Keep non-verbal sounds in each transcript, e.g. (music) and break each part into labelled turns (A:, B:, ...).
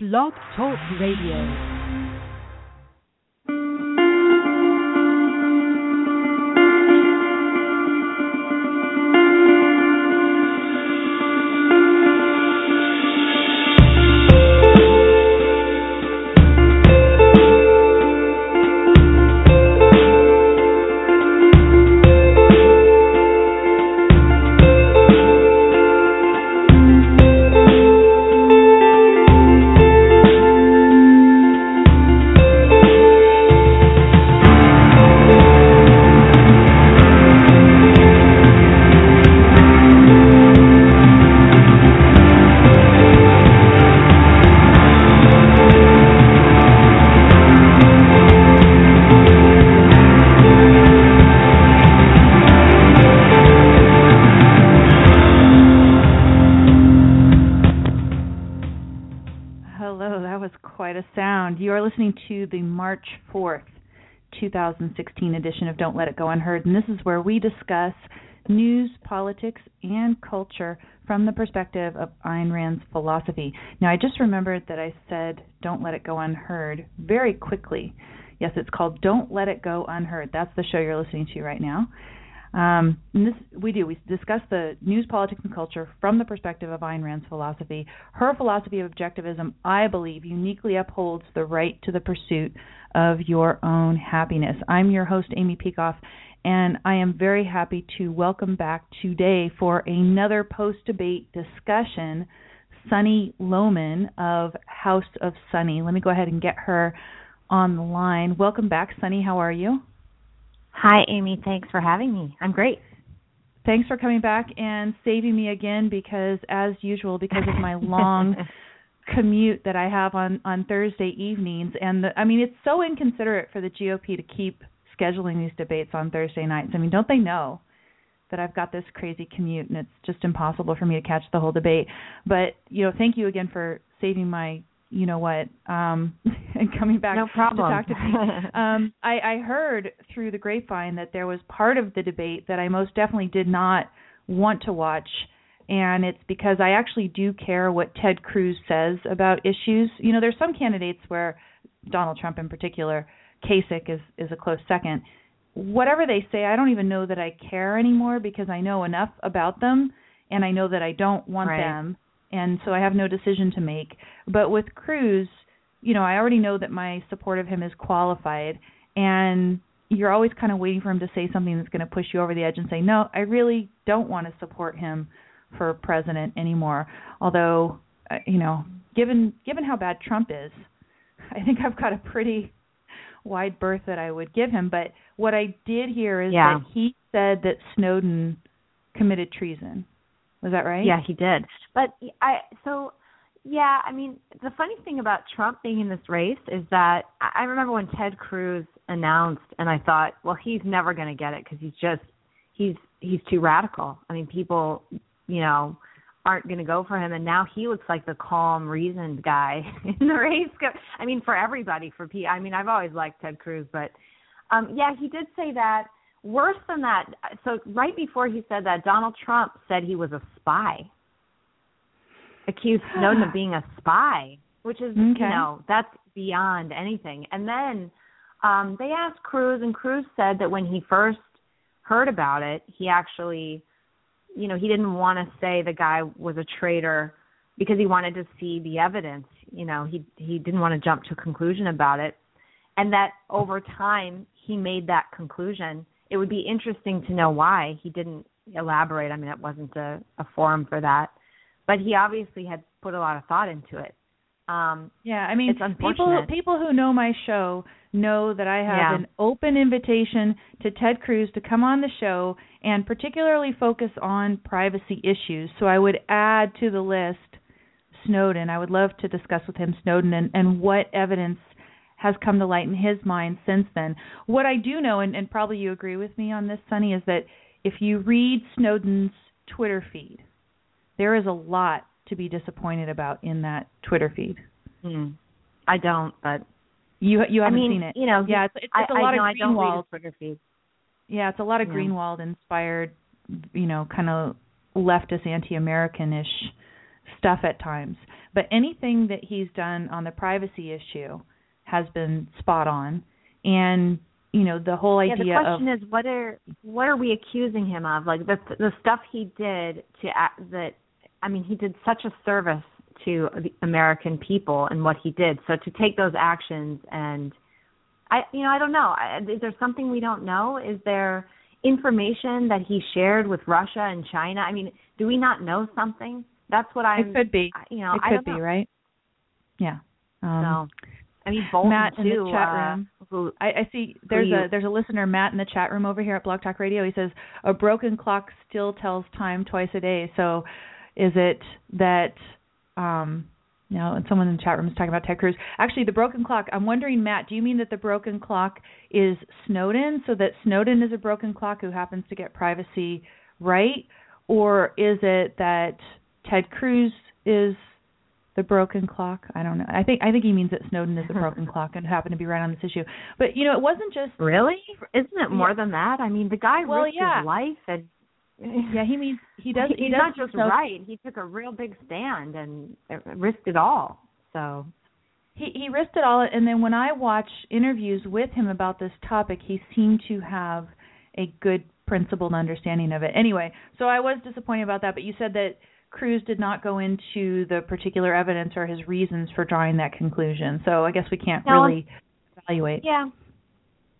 A: Blog Talk Radio. March 4th, 2016 edition of Don't Let It Go Unheard, and this is where we discuss news, politics, and culture from the perspective of Ayn Rand's philosophy. Now, I just remembered that I said Don't Let It Go Unheard very quickly. Yes, it's called Don't Let It Go Unheard. That's the show you're listening to right now. Um, this we do. We discuss the news, politics, and culture from the perspective of Ayn Rand's philosophy. Her philosophy of objectivism, I believe, uniquely upholds the right to the pursuit of your own happiness. I'm your host, Amy Peikoff, and I am very happy to welcome back today for another post-debate discussion, Sunny Lohmann of House of Sunny. Let me go ahead and get her on the line. Welcome back, Sunny. How are you?
B: Hi, Amy. Thanks for having me. I'm great.
A: Thanks for coming back and saving me again because, as usual, because of my (laughs) long commute that I have on on Thursday evenings, and the, I mean, it's so inconsiderate for the GOP to keep scheduling these debates on Thursday nights. I mean, don't they know that I've got this crazy commute and it's just impossible for me to catch the whole debate? But you know, thank you again for saving my you know what um (laughs) and coming back
B: no problem.
A: to talk to me (laughs) um i i heard through the grapevine that there was part of the debate that i most definitely did not want to watch and it's because i actually do care what ted cruz says about issues you know there's some candidates where donald trump in particular kasich is is a close second whatever they say i don't even know that i care anymore because i know enough about them and i know that i don't want
B: Right.
A: them and so I have no decision to make. But with Cruz, you know, I already know that my support of him is qualified, and you're always kind of waiting for him to say something that's going to push you over the edge and say, no, I really don't want to support him for president anymore. Although, uh, you know, given given how bad Trump is, (laughs) I think I've got a pretty wide berth that I would give him. But what I did hear is
B: Yeah.
A: that he said that Snowden committed treason. Was that right?
B: Yeah, he did. But I so yeah, I mean, the funny thing about Trump being in this race is that I remember when Ted Cruz announced and I thought, well, he's never going to get it cuz he's just he's he's too radical. I mean, people, you know, aren't going to go for him and now he looks like the calm, reasoned guy (laughs) in the race. I mean, for everybody, for P I mean, I've always liked Ted Cruz, but um yeah, he did say that worse than that so right before he said that donald trump said he was a spy accused snowden of (sighs) being a spy which is
A: Okay.
B: you know that's beyond anything and then um they asked cruz and cruz said that when he first heard about it he actually you know he didn't want to say the guy was a traitor because he wanted to see the evidence you know he he didn't want to jump to a conclusion about it and that over time he made that conclusion. It would be interesting to know why he didn't elaborate. I mean, it wasn't a, a forum for that, but he obviously had put a lot of thought into it. Um,
A: Yeah, I mean, people people who know my show know that I have
B: Yeah.
A: an open invitation to Ted Cruz to come on the show and particularly focus on privacy issues. So I would add to the list Snowden. I would love to discuss with him Snowden and, and what evidence has come to light in his mind since then. What I do know, and, and probably you agree with me on this, Sunny, is that if you read Snowden's Twitter feed, there is a lot to be disappointed about in that Twitter feed.
B: hmm. I don't, but
A: You you haven't
B: I mean,
A: seen it.
B: you know,
A: yeah, it's it's, it's a
B: I
A: lot
B: I
A: of
B: don't
A: Greenwald.
B: Twitter feed.
A: Yeah, it's a lot of
B: Yeah.
A: Greenwald inspired, you know, kind of leftist anti-Americanish stuff at times. But anything that he's done on the privacy issue has been spot on. And you know the whole idea.
B: Yeah, the question
A: of,
B: is what are what are we accusing him of? Like the the stuff he did to act, that. I mean, he did such a service to the American people and what he did. So to take those actions and I you know I don't know. Is there something we don't know? Is there information that he shared with Russia and China? I mean, do we not know something? That's what I.
A: It could be.
B: You know,
A: it
B: I
A: could
B: be
A: know. right. Yeah.
B: Um, so, I mean, Bolton
A: Matt
B: too,
A: in the chat
B: uh,
A: room.
B: who,
A: I, I see there's a there's a listener Matt in the chat room over here at Blog Talk Radio. He says a broken clock still tells time twice a day. So, is it that um now, and someone in the chat room is talking about Ted Cruz. Actually, the broken clock. I'm wondering, Matt, do you mean that the broken clock is Snowden, so that Snowden is a broken clock who happens to get privacy right, or is it that Ted Cruz is the broken clock? I don't know. I think I think he means that Snowden is the (laughs) broken clock and happened to be right on this issue. But you know, it wasn't just
B: really. Isn't it more
A: Yeah.
B: than that? I mean, the guy
A: Well,
B: risked
A: yeah.
B: his life and.
A: Yeah. He means he does.
B: He's
A: he does
B: not just
A: Snow-
B: right. He took a real big stand and risked it all. So
A: he he risked it all and then when i watch interviews with him about this topic he seemed to have a good principled understanding of it anyway so i was disappointed about that but you said that cruz did not go into the particular evidence or his reasons for drawing that conclusion so i guess we can't
B: No,
A: really evaluate
B: yeah,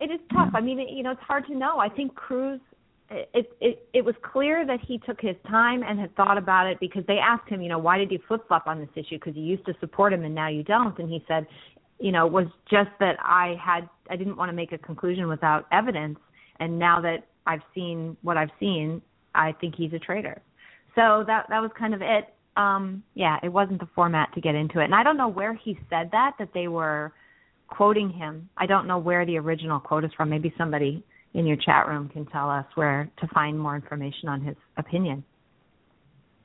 B: it is tough. I mean, it, you know, it's hard to know. I think Cruz. It it it was clear that he took his time and had thought about it because they asked him, you know, why did you flip flop on this issue? Because you used to support him and now you don't. And he said, you know, it was just that I had I didn't want to make a conclusion without evidence. And now that I've seen what I've seen, I think he's a traitor. So that that was kind of it. Um, yeah, it wasn't the format to get into it. And I don't know where he said that that they were quoting him. I don't know where the original quote is from. Maybe somebody in your chat room can tell us where to find more information on his opinion.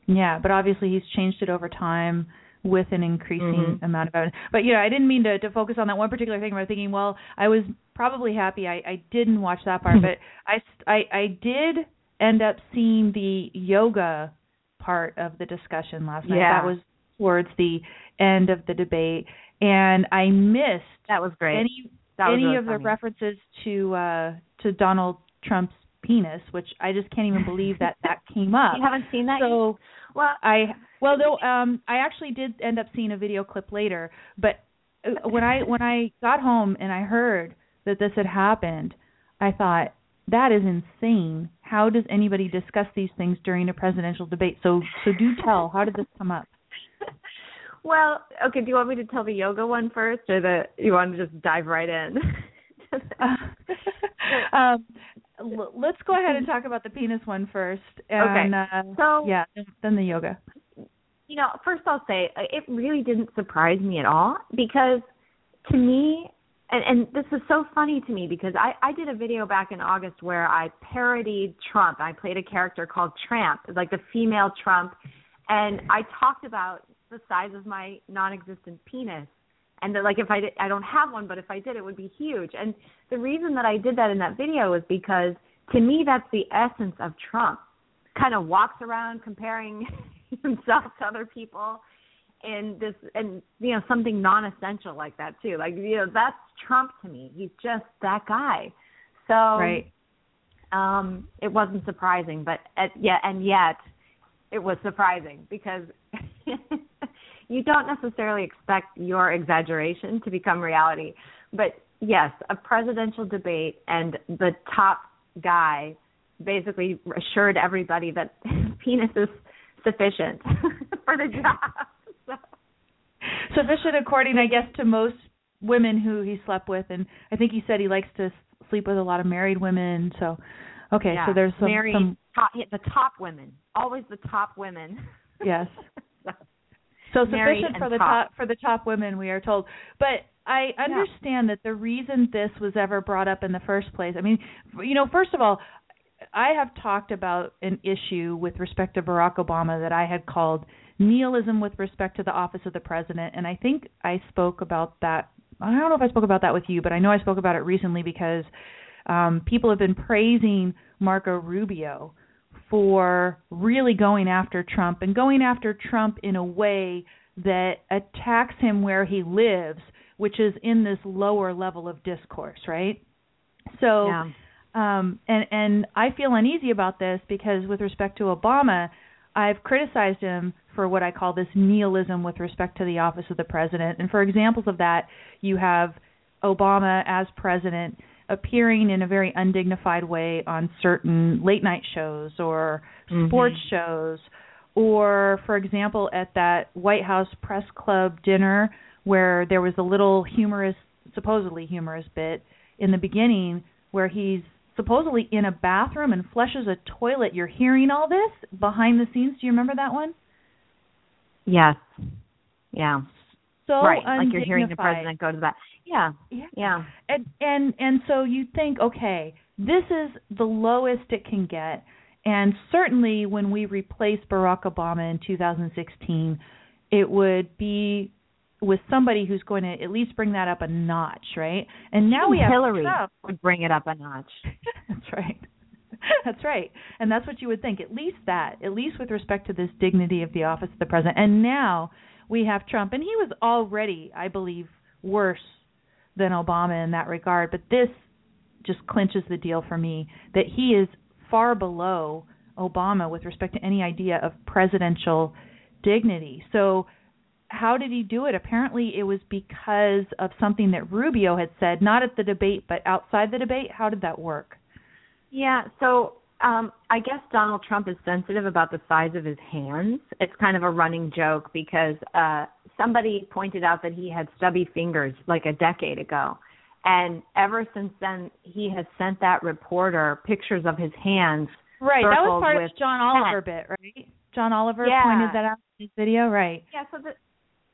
A: Yeah, but obviously he's changed it over time with an increasing
B: Mhm.
A: amount of evidence. But you know, I didn't mean to, to focus on that one particular thing. But I'm thinking, well, I was probably happy I, I didn't watch that part, (laughs) but I, I I did end up seeing the yoga part of the discussion last night.
B: Yeah.
A: That was towards the end of the debate, and I missed
B: That was great.
A: any any
B: really
A: of the references to uh to Donald Trump's penis, which I just can't even believe that that (laughs) came up.
B: You haven't seen that? yet?
A: So
B: well,
A: I well no um I actually did end up seeing a video clip later, but uh, when I when I got home and I heard that this had happened, I thought that is insane. How does anybody discuss these things during a presidential debate? So so do tell, how did this come up?
B: Well, okay. Do you want me to tell the yoga one first, or the you want to just dive right in? (laughs) (laughs)
A: um l- let's go ahead and talk about the penis one first and uh
B: So-
A: yeah, then the yoga.
B: you know, first I'll say uh, it really didn't surprise me at all because to me, and, and this is so funny to me because I, I did a video back in August where I parodied Trump. I played a character called Tramp, like the female Trump, and I talked about the size of my non-existent penis. And that, like, if I did, I don't have one, but if I did, it would be huge. And the reason that I did that in that video was because to me, that's the essence of Trump. Kind of walks around comparing (laughs) himself to other people and this and you know something non-essential like that too like you know that's trump to me he's just that guy so
A: Right.
B: um it wasn't surprising but at, yeah and yet it was surprising because (laughs) you don't necessarily expect your exaggeration to become reality but yes a presidential debate and the top guy basically assured everybody that his (laughs) penis is sufficient (laughs) for the job so,
A: Sufficient according I guess to most women who he slept with and I think he said he likes to sleep with a lot of married women. So okay,
B: yeah.
A: so there's some,
B: married
A: some
B: top, the top women always the top women
A: yes. (laughs) So
B: Married
A: sufficient for the
B: top.
A: top for the top women, we are told. But I understand that the reason this was ever brought up in the first place. I mean, you know, first of all, I have talked about an issue with respect to Barack Obama that I had called nihilism with respect to the office of the president, and I think I spoke about that. I don't know if I spoke about that with you, but I know I spoke about it recently because um, people have been praising Marco Rubio for really going after Trump and going after Trump in a way that attacks him where he lives, which is in this lower level of discourse, right? So
B: yeah.
A: um and and I feel uneasy about this because with respect to Obama, I've criticized him for what I call this nihilism with respect to the office of the president. And for examples of that, you have Obama as president appearing in a very undignified way on certain late night shows or
B: mm-hmm.
A: sports shows or for example at that White House press club dinner where there was a little humorous supposedly humorous bit in the beginning where he's supposedly in a bathroom and flushes a toilet. You're hearing all this behind the scenes. Do you remember that one?
B: Yes. Yeah.
A: So
B: right, like you're hearing the president go to that. Yeah.
A: Yeah.
B: Yeah.
A: And and and so you think, okay, this is the lowest it can get. And certainly when we replace Barack Obama in 2016, it would be with somebody who's going to at least bring that up a notch, right? And now we have
B: Hillary
A: Trump.
B: would bring it up a notch. (laughs)
A: that's right. (laughs) That's right. And that's what you would think. At least that, at least with respect to this dignity of the office of the president. And now we have Trump and he was already, I believe, worse than Obama in that regard, but this just clinches the deal for me that he is far below Obama with respect to any idea of presidential dignity. So how did he do it? Apparently, it was because of something that Rubio had said, not at the debate, but outside the debate. How did that work?
B: Yeah, so um, I guess Donald Trump is sensitive about the size of his hands. It's kind of a running joke because uh, somebody pointed out that he had stubby fingers like a decade ago. And ever since then, he has sent that reporter pictures of his hands.
A: Right, that was part
B: of
A: John Oliver bit, right? John Oliver
B: yeah.
A: pointed that out in his video, right?
B: Yeah, so the,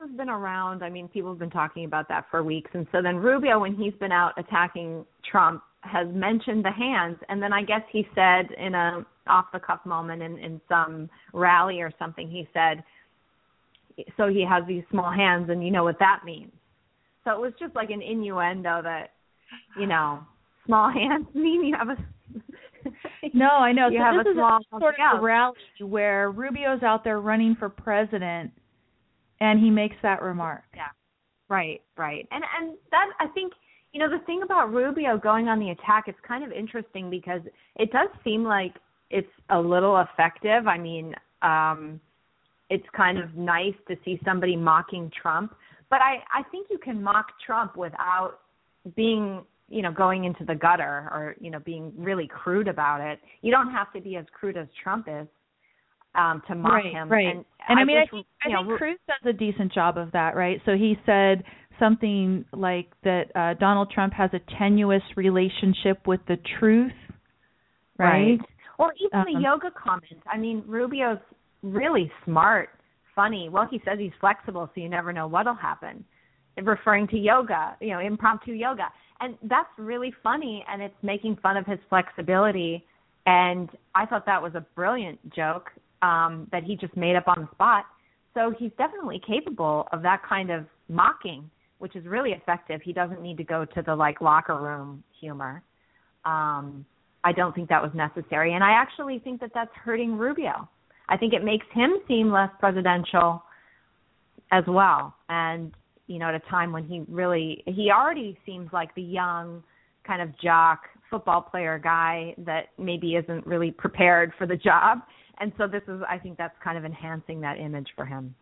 B: has been around. I mean, people have been talking about that for weeks. And so then Rubio, when he's been out attacking Trump, has mentioned the hands. And then I guess he said in a off the cuff moment in, in some rally or something, he said, so he has these small hands and you know what that means. So it was just like an innuendo that, you know, small (laughs) hands mean you have a (laughs)
A: no, I know. (laughs)
B: You
A: so
B: have
A: this
B: a small
A: is a sort of a rally where Rubio's out there running for president and he makes that remark.
B: Yeah. Right, right. And and that I think you know the thing about Rubio going on the attack it's kind of interesting because it does seem like it's a little effective. I mean, um it's kind of nice to see somebody mocking Trump, but I I think you can mock Trump without being you know going into the gutter or you know being really crude about it. You don't have to be as crude as Trump is um, to mock
A: right,
B: him.
A: Right.
B: And,
A: and
B: I,
A: I mean,
B: wish,
A: I think,
B: you
A: I
B: know,
A: think Cruz does a decent job of that, right? So he said something like that uh, Donald Trump has a tenuous relationship with the truth, right?
B: right. Or even
A: um,
B: the yoga comment. I mean, Rubio's really smart, funny. Well, he says he's flexible, so you never know what'll happen. Referring to yoga, you know, impromptu yoga. And that's really funny, and it's making fun of his flexibility. And I thought that was a brilliant joke um, that he just made up on the spot. So he's definitely capable of that kind of mocking, which is really effective. He doesn't need to go to the like locker room humor. Um, I don't think that was necessary, and I actually think that that's hurting Rubio. I think it makes him seem less presidential as well, and you know, at a time when he really he already seems like the young kind of jock football player guy that maybe isn't really prepared for the job and so this is i think that's kind of enhancing that image for him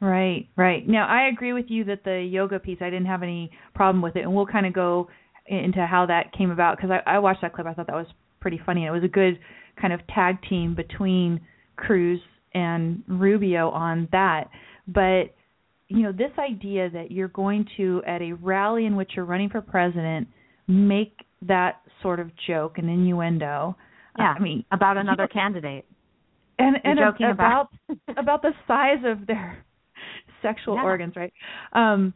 A: right right. Now i agree with you that the yoga piece i didn't have any problem with it and we'll kind of go into how that came about because I, I watched that clip i thought that was pretty funny it was a good kind of tag team between cruz and rubio on that. But you know this idea that you're going to at a rally in which you're running for president make that sort of joke and innuendo.
B: Yeah
A: i mean
B: about another you know, candidate.
A: and and
B: joking
A: about
B: about,
A: about the size of their sexual
B: yeah.
A: organs right um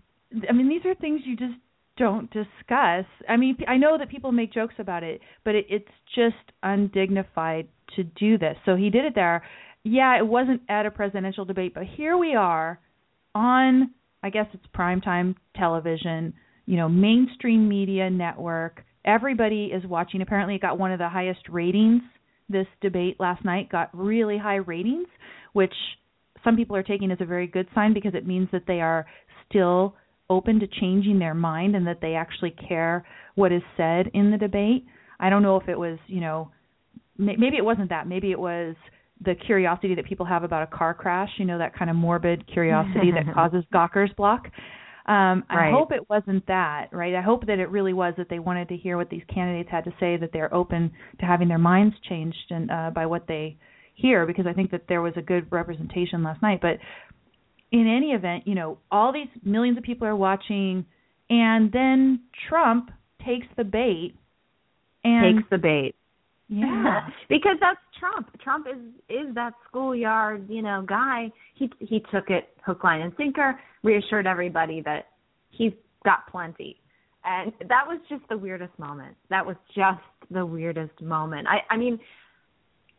A: i mean these are things you just don't discuss i mean i know that people make jokes about it but it, it's just undignified to do this so he did it there yeah it wasn't at a presidential debate but here we are on I guess it's primetime television, you know, mainstream media network. Everybody is watching. Apparently, it got one of the highest ratings. This debate last night got really high ratings, which some people are taking as a very good sign because it means that they are still open to changing their mind and that they actually care what is said in the debate. I don't know if it was, you know, maybe it wasn't that. Maybe it was the curiosity that people have about a car crash, you know, that kind of morbid curiosity that (laughs) causes Gawker's block. Um, I
B: right.
A: hope it wasn't that, right? I hope that it really was that they wanted to hear what these candidates had to say, that they're open to having their minds changed and uh, by what they hear, because I think that there was a good representation last night. But in any event, you know, all these millions of people are watching, and then Trump takes the bait and
B: takes the bait.
A: Yeah, (laughs)
B: because that's Trump. Trump is is that schoolyard, you know, guy. He he took it hook, line, and sinker. Reassured everybody that he's got plenty, and that was just the weirdest moment. That was just the weirdest moment. I I mean,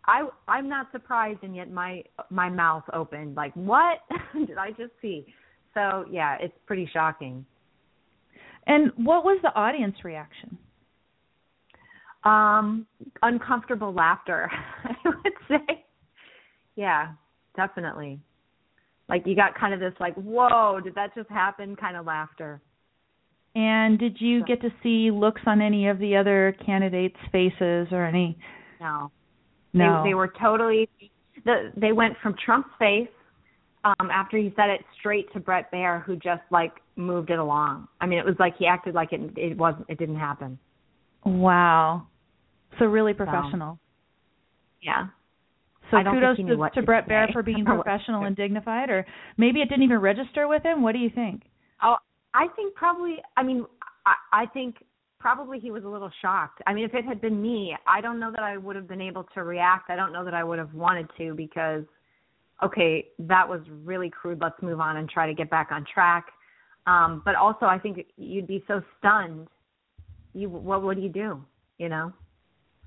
B: I I'm not surprised, and yet my my mouth opened. Like, what (laughs) did I just see? So yeah, it's pretty shocking.
A: And what was the audience reaction?
B: Um, uncomfortable laughter, (laughs) I would say. Yeah, definitely. Like you got kind of this like, whoa, did that just happen kind of laughter.
A: And did you get to see looks on any of the other candidates' faces or any?
B: No.
A: No.
B: They, they were totally. The, they went from Trump's face um after he said it straight to Bret Baier, who just like moved it along. I mean, it was like he acted like it it wasn't it didn't happen.
A: Wow. So really professional.
B: So, yeah.
A: So kudos
B: think he knew
A: to, to
B: to
A: Bret Baier for being (laughs)
B: Or what to
A: professional and dignified, or maybe it didn't even register with him. What do you think?
B: Oh, I think probably. I mean, I, I think probably he was a little shocked. I mean, if it had been me, I don't know that I would have been able to react. I don't know that I would have wanted to because, okay, that was really crude. Let's move on and try to get back on track. Um, but also, I think you'd be so stunned. You, what would you do? You know,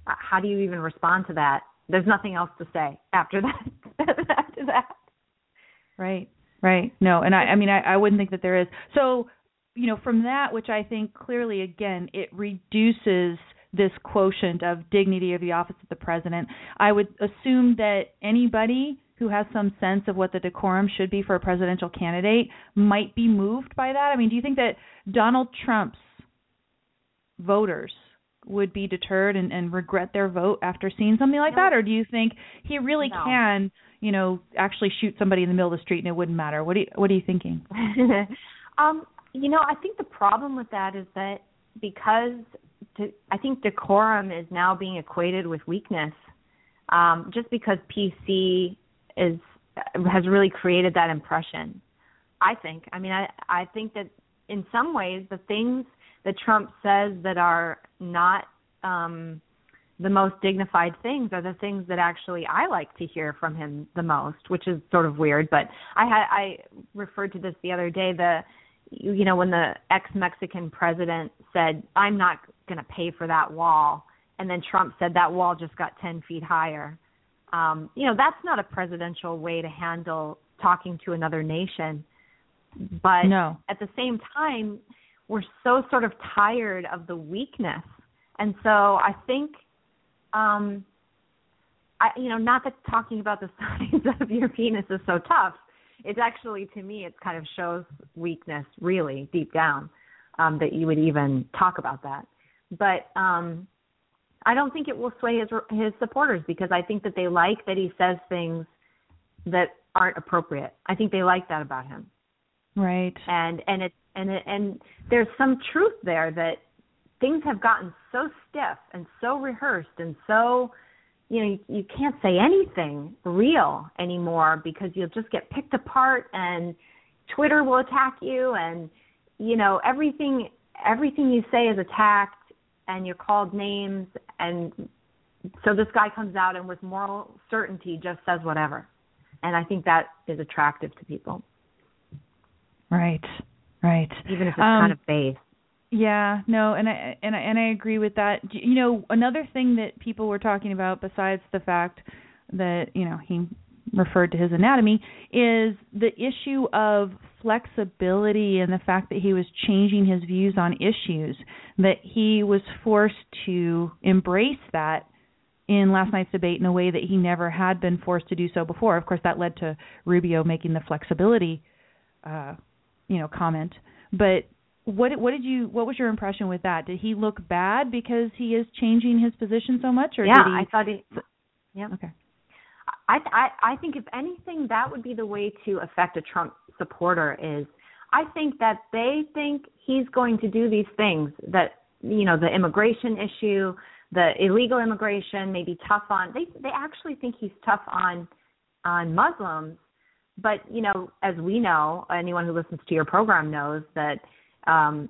B: Uh, how do you even respond to that? There's nothing else to say after (laughs) that. after that.
A: Right. Right. No, and I I mean I, I wouldn't think that there is. So, you know, from that which I think clearly again it reduces this quotient of dignity of the office of the president. I would assume that anybody who has some sense of what the decorum should be for a presidential candidate might be moved by that. I mean, do you think that Donald Trump's voters would be deterred and, and regret their vote after seeing something like
B: No.
A: that, or do you think he really
B: No.
A: can, you know, actually shoot somebody in the middle of the street and it wouldn't matter? What do you, what are you thinking? (laughs)
B: um, you know, I think the problem with that is that because de- I think decorum is now being equated with weakness. Um, just because PC is has really created that impression. I think. I mean, I I think that in some ways the things that Trump says that are not um the most dignified things are the things that actually I like to hear from him the most, which is sort of weird. But I had I referred to this the other day. The you know when the ex-Mexican president said, "I'm not going to pay for that wall," and then Trump said that wall just got 10 feet higher. Um, you know that's not a presidential way to handle talking to another nation. But
A: No.
B: at the same time, we're so sort of tired of the weakness, and so I think um I you know not that talking about the (laughs) size of your penis is so tough. It's actually to me it kind of shows weakness really deep down um that you would even talk about that. But um I don't think it will sway his his supporters because I think that they like that he says things that aren't appropriate. I think they like that about him
A: Right.
B: and and it and it, and there's some truth there that things have gotten so stiff and so rehearsed and so you know you, you can't say anything real anymore because you'll just get picked apart and Twitter will attack you and you know everything everything you say is attacked and you're called names and so this guy comes out and with moral certainty just says whatever and I think that is attractive to people
A: Right. Right.
B: even if it's
A: Um,
B: kind of base.
A: Yeah, no, and I and I and I agree with that. You know, another thing that people were talking about besides the fact that, you know, he referred to his anatomy is the issue of flexibility and the fact that he was changing his views on issues, that he was forced to embrace that in last night's debate in a way that he never had been forced to do so before. Of course, that led to Rubio making the flexibility, uh, you know, comment. But what what did you what was your impression with that? Did he look bad because he is changing his position so much, or
B: yeah,
A: did he?
B: I thought he. Yeah.
A: Okay.
B: I, I I think if anything, that would be the way to affect a Trump supporter. Is I think that they think he's going to do these things that you know the immigration issue, the illegal immigration, maybe tough on. They they actually think he's tough on on Muslims, but you know as we know, anyone who listens to your program knows that um,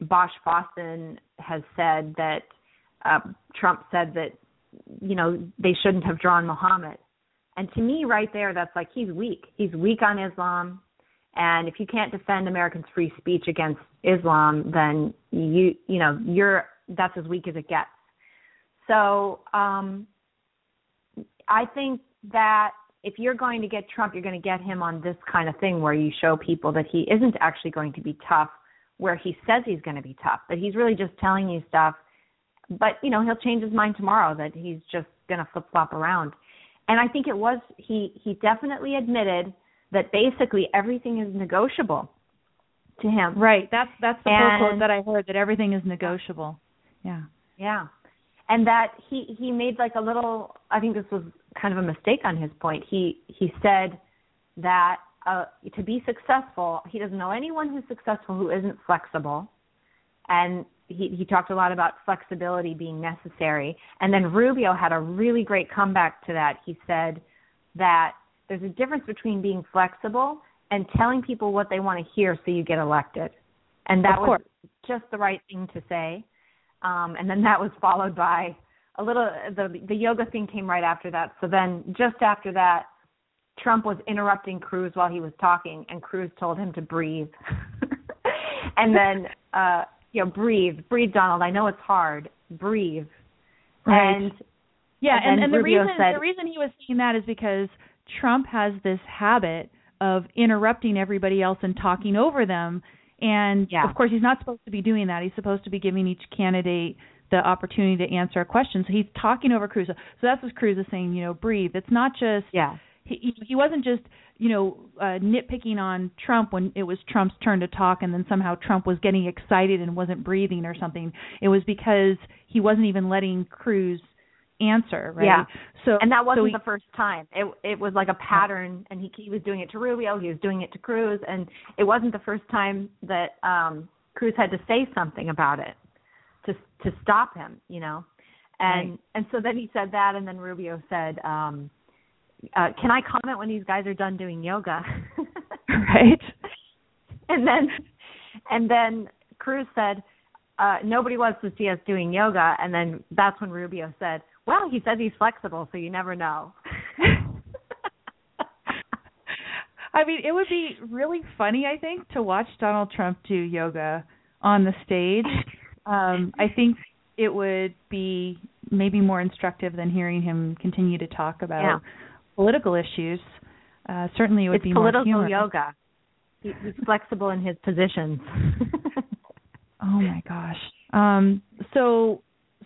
B: Bosch Fawstin has said that uh, Trump said that you know they shouldn't have drawn Muhammad and to me, right there, that's like he's weak. He's weak on Islam. And if you can't defend Americans' free speech against Islam, then you you know you're that's as weak as it gets. So um, I think that if you're going to get Trump, you're going to get him on this kind of thing where you show people that he isn't actually going to be tough, where he says he's going to be tough, that he's really just telling you stuff. But you know he'll change his mind tomorrow that he's just going to flip flop around and I think it was he he definitely admitted that basically everything is negotiable to him.
A: Right. That's that's the
B: and,
A: quote that I heard that everything is negotiable. Yeah.
B: Yeah. And that he he made like a little I think this was kind of a mistake on his point. He he said that uh to be successful, he doesn't know anyone who's successful who isn't flexible. And he, he talked a lot about flexibility being necessary. And then Rubio had a really great comeback to that. He said that there's a difference between being flexible and telling people what they want to hear so you get elected. And that was just the right thing to say. Um, and then that was followed by a little the the yoga thing came right after that. So then just after that, Trump was interrupting Cruz while he was talking, and Cruz told him to breathe. (laughs) and then uh you know, breathe, breathe, Donald. I know it's hard. Breathe.
A: Right.
B: And
A: yeah,
B: and,
A: and, and the reason
B: said,
A: the reason he was saying that is because Trump has this habit of interrupting everybody else and talking over them. And
B: yeah.
A: of course, he's not supposed to be doing that. He's supposed to be giving each candidate the opportunity to answer a question. So he's talking over Cruz. So that's what Cruz is saying. You know, breathe. It's not just
B: yeah
A: he he wasn't just you know uh, nitpicking on Trump when it was Trump's turn to talk, and then somehow Trump was getting excited and wasn't breathing or something. It was because he wasn't even letting Cruz answer, right?
B: Yeah.
A: So
B: and that wasn't
A: so he,
B: the first time. It it was like a pattern, and he he was doing it to Rubio, he was doing it to Cruz, and it wasn't the first time that um Cruz had to say something about it to to stop him, you know. And
A: right.
B: and so then he said that, and then Rubio said. um uh, can I comment when these guys are done doing yoga? (laughs)
A: right. (laughs)
B: And then, and then Cruz said, uh, nobody wants to see us doing yoga. And then that's when Rubio said, well, he says he's flexible, so you never know. (laughs)
A: I mean, it would be really funny, I think, to watch Donald Trump do yoga on the stage. Um, I think it would be maybe more instructive than hearing him continue to talk about
B: yeah
A: political issues, uh, certainly it would
B: it's
A: be
B: political
A: more
B: yoga. He, he's flexible in his positions. (laughs)
A: oh my gosh. Um, so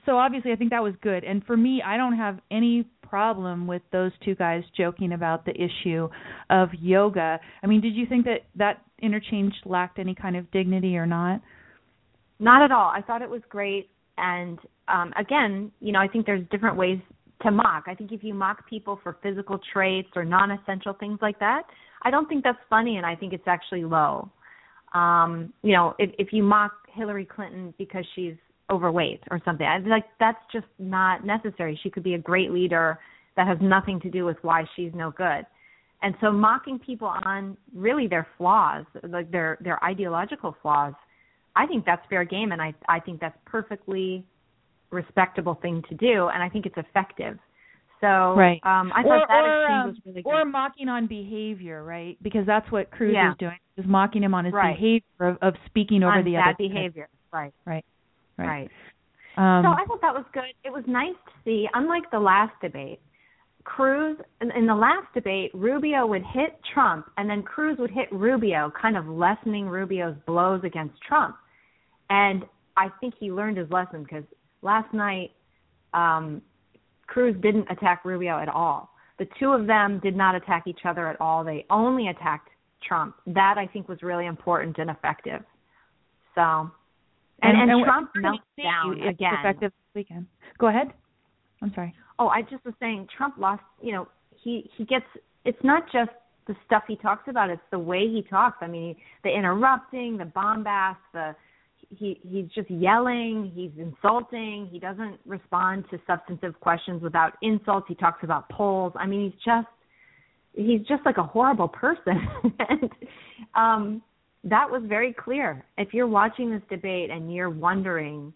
A: so obviously I think that was good. And for me, I don't have any problem with those two guys joking about the issue of yoga. I mean, did you think that that interchange lacked any kind of dignity or not?
B: Not at all. I thought it was great. And um, again, you know, I think there's different ways to mock. I think if you mock people for physical traits or non-essential things like that, I don't think that's funny, and I think it's actually low. Um, you know, if if you mock Hillary Clinton because she's overweight or something, I like that's just not necessary. She could be a great leader that has nothing to do with why she's no good. And so mocking people on really their flaws, like their their ideological flaws, I think that's fair game and I I think that's perfectly respectable thing to do, and I think it's effective. So
A: right.
B: um, I
A: or,
B: thought that
A: or,
B: exchange
A: um,
B: was really good.
A: Or mocking on behavior, right? Because that's what Cruz
B: yeah.
A: is doing. Is mocking him on his
B: right.
A: behavior of, of speaking over
B: on
A: the
B: bad
A: other
B: behavior. Right.
A: Right.
B: Right.
A: right. Um,
B: so I thought that was good. It was nice to see, unlike the last debate, Cruz in, in the last debate, Rubio would hit Trump, and then Cruz would hit Rubio, kind of lessening Rubio's blows against Trump. And I think he learned his lesson because last night um, Cruz didn't attack Rubio at all. The two of them did not attack each other at all. They only attacked Trump. That I think was really important and effective. So, and and, and, and Trump melts down again.
A: Effective weekend. Go ahead. I'm sorry.
B: Oh, I just was saying Trump lost. You know, he he gets. It's not just the stuff he talks about; it's the way he talks. I mean, the interrupting, the bombast, the he he's just yelling, he's insulting, he doesn't respond to substantive questions without insults. He talks about polls. I mean, he's just he's just like a horrible person. (laughs) and um that was very clear. If you're watching this debate and you're wondering,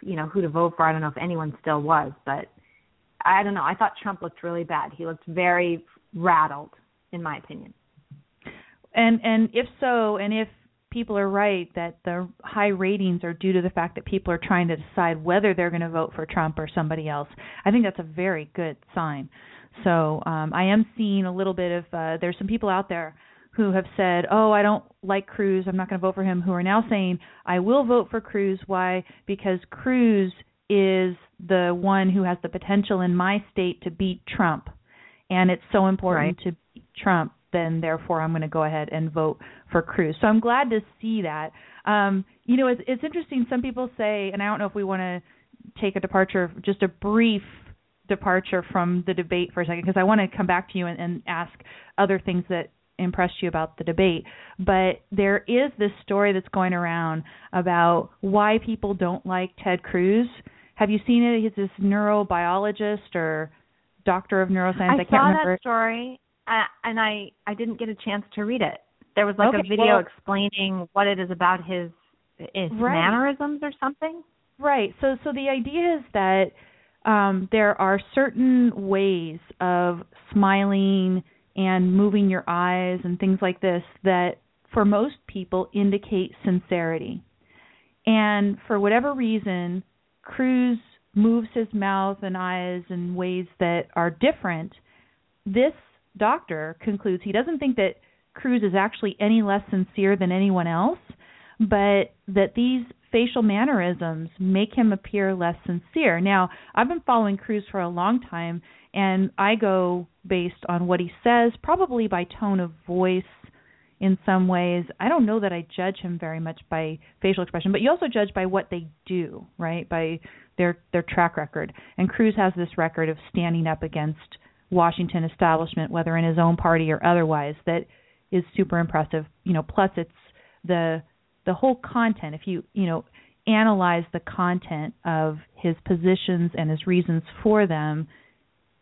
B: you know, who to vote for, I don't know if anyone still was, but I don't know. I thought Trump looked really bad. He looked very rattled, in my opinion.
A: And and if so, and if people are right that the high ratings are due to the fact that people are trying to decide whether they're going to vote for Trump or somebody else. I think that's a very good sign. So um, I am seeing a little bit of uh, there's some people out there who have said, "Oh, I don't like Cruz. I'm not going to vote for him." Who are now saying, "I will vote for Cruz." Why? Because Cruz is the one who has the potential in my state to beat Trump, and it's so important right. to beat Trump then therefore I'm going to go ahead and vote for Cruz. So I'm glad to see that. Um, you know, it's, it's interesting. Some people say, and I don't know if we want to take a departure, just a brief departure from the debate for a second, because I want to come back to you and, and ask other things that impressed you about the debate. But there is this story that's going around about why people don't like Ted Cruz. Have you seen it? He's this neurobiologist or doctor of neuroscience. I,
B: I
A: can't
B: saw
A: remember.
B: that story and I I didn't get a chance to read it. There was like
A: okay,
B: a video
A: well,
B: explaining what it is about his his
A: right.
B: mannerisms or something.
A: Right. So so the idea is that um, there are certain ways of smiling and moving your eyes and things like this that for most people indicate sincerity. And for whatever reason, Cruz moves his mouth and eyes in ways that are different. This doctor concludes he doesn't think that Cruz is actually any less sincere than anyone else, but that these facial mannerisms make him appear less sincere. Now, I've been following Cruz for a long time, and I go based on what he says, probably by tone of voice in some ways. I don't know that I judge him very much by facial expression, but you also judge by what they do, right? By their their track record. And Cruz has this record of standing up against Washington establishment, whether in his own party or otherwise, that is super impressive. You know, plus it's the the whole content. If you you know analyze the content of his positions and his reasons for them,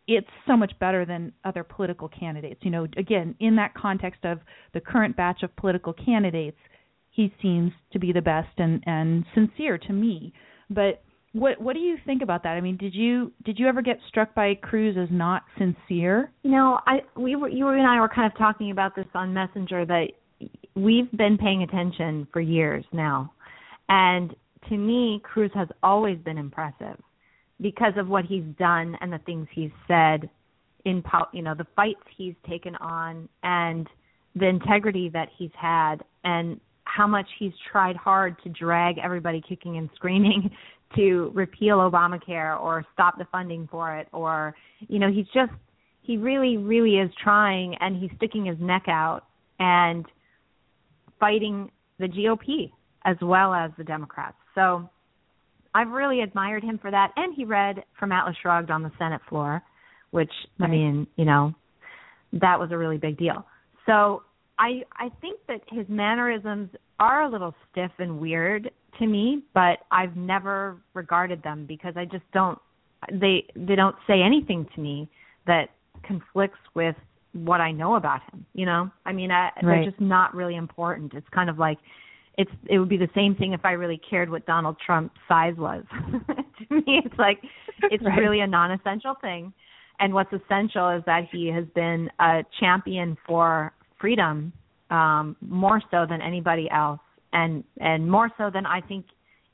A: it's so much better than other political candidates. You know, again, in that context of the current batch of political candidates, he seems to be the best and and sincere to me. But what what do you think about that? I mean, did you did you ever get struck by Cruz as not sincere?
B: You know, I we were you and I were kind of talking about this on Messenger that we've been paying attention for years now. And to me, Cruz has always been impressive because of what he's done and the things he's said in you know, the fights he's taken on and the integrity that he's had and how much he's tried hard to drag everybody kicking and screaming (laughs) to repeal Obamacare or stop the funding for it or you know he's just he really really is trying and he's sticking his neck out and fighting the GOP as well as the Democrats. So I've really admired him for that and he read from Atlas Shrugged on the Senate floor, which right. I mean, you know, that was a really big deal. So I I think that his mannerisms are a little stiff and weird to me, but I've never regarded them because I just don't they they don't say anything to me that conflicts with what I know about him, you know? I mean, I, right. they're just not really important. It's kind of like it's it would be the same thing if I really cared what Donald Trump's size was. (laughs) to me, it's like it's right. really a non-essential thing. And what's essential is that he has been a champion for freedom um, more so than anybody else and and more so than I think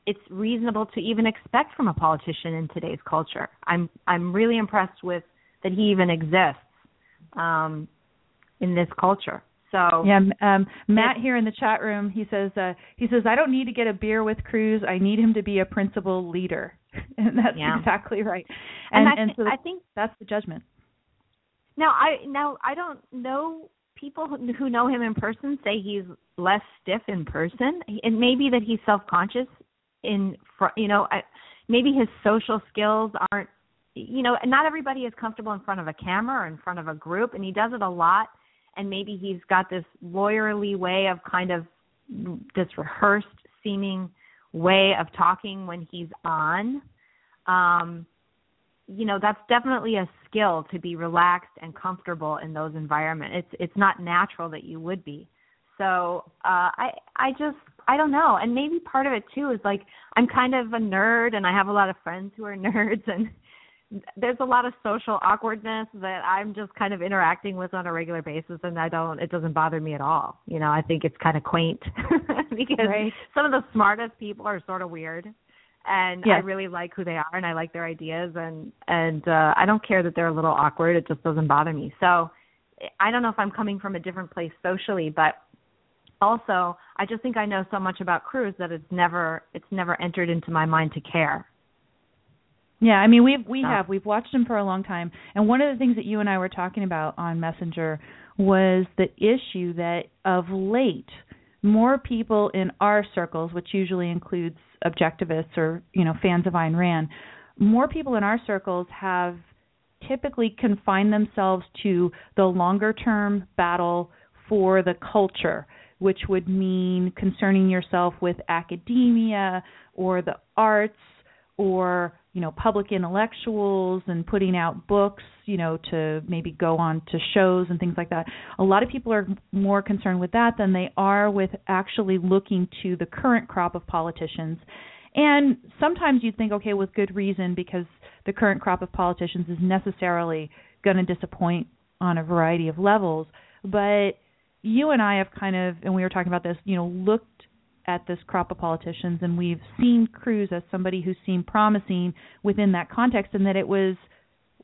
B: it's reasonable to even expect from a politician in today's culture. I'm I'm really impressed with that he even exists um, in this culture. So
A: yeah, um, Matt here in the chat room, he says uh, he says I don't need to get a beer with Cruz. I need him to be a principal leader, (laughs) and that's
B: yeah.
A: exactly right.
B: And,
A: and,
B: and
A: so
B: I think
A: that's the judgment.
B: Now I now I don't know people who, who know him in person say he's less stiff in person, and maybe that he's self conscious in front. You know, I, maybe his social skills aren't. You know, not everybody is comfortable in front of a camera or in front of a group, and he does it a lot. And maybe he's got this lawyerly way of kind of this rehearsed seeming way of talking when he's on. Um, you know that's definitely a skill to be relaxed and comfortable in those environments it's it's not natural that you would be. So uh i i just i don't know. And maybe part of it too is like i'm kind of a nerd and i have a lot of friends who are (laughs) nerds and there's a lot of social awkwardness that i'm just kind of interacting with on a regular basis and i don't it doesn't bother me at all. You know i think it's kind of quaint (laughs) because
A: right.
B: some of the smartest people are sort of weird and
A: yes.
B: I really like who they are and I like their ideas and and uh I don't care that they're a little awkward it just doesn't bother me. So I don't know if I'm coming from a different place socially but also I just think I know so much about Cruz that it's never it's never entered into my mind to care.
A: Yeah, I mean we've we have we've watched him for a long time, and one of the things that you and I were talking about on Messenger was the issue that of late more people in our circles, which usually includes objectivists or you know fans of Ayn Rand, more people in our circles have typically confined themselves to the longer term battle for the culture, which would mean concerning yourself with academia or the arts or you know public intellectuals and putting out books you know to maybe go on to shows and things like that. A lot of people are more concerned with that than they are with actually looking to the current crop of politicians. And sometimes you'd think okay with good reason because the current crop of politicians is necessarily going to disappoint on a variety of levels. But you and I have kind of and we were talking about this you know looked at this crop of politicians, and we've seen Cruz as somebody who seemed promising within that context, and that it was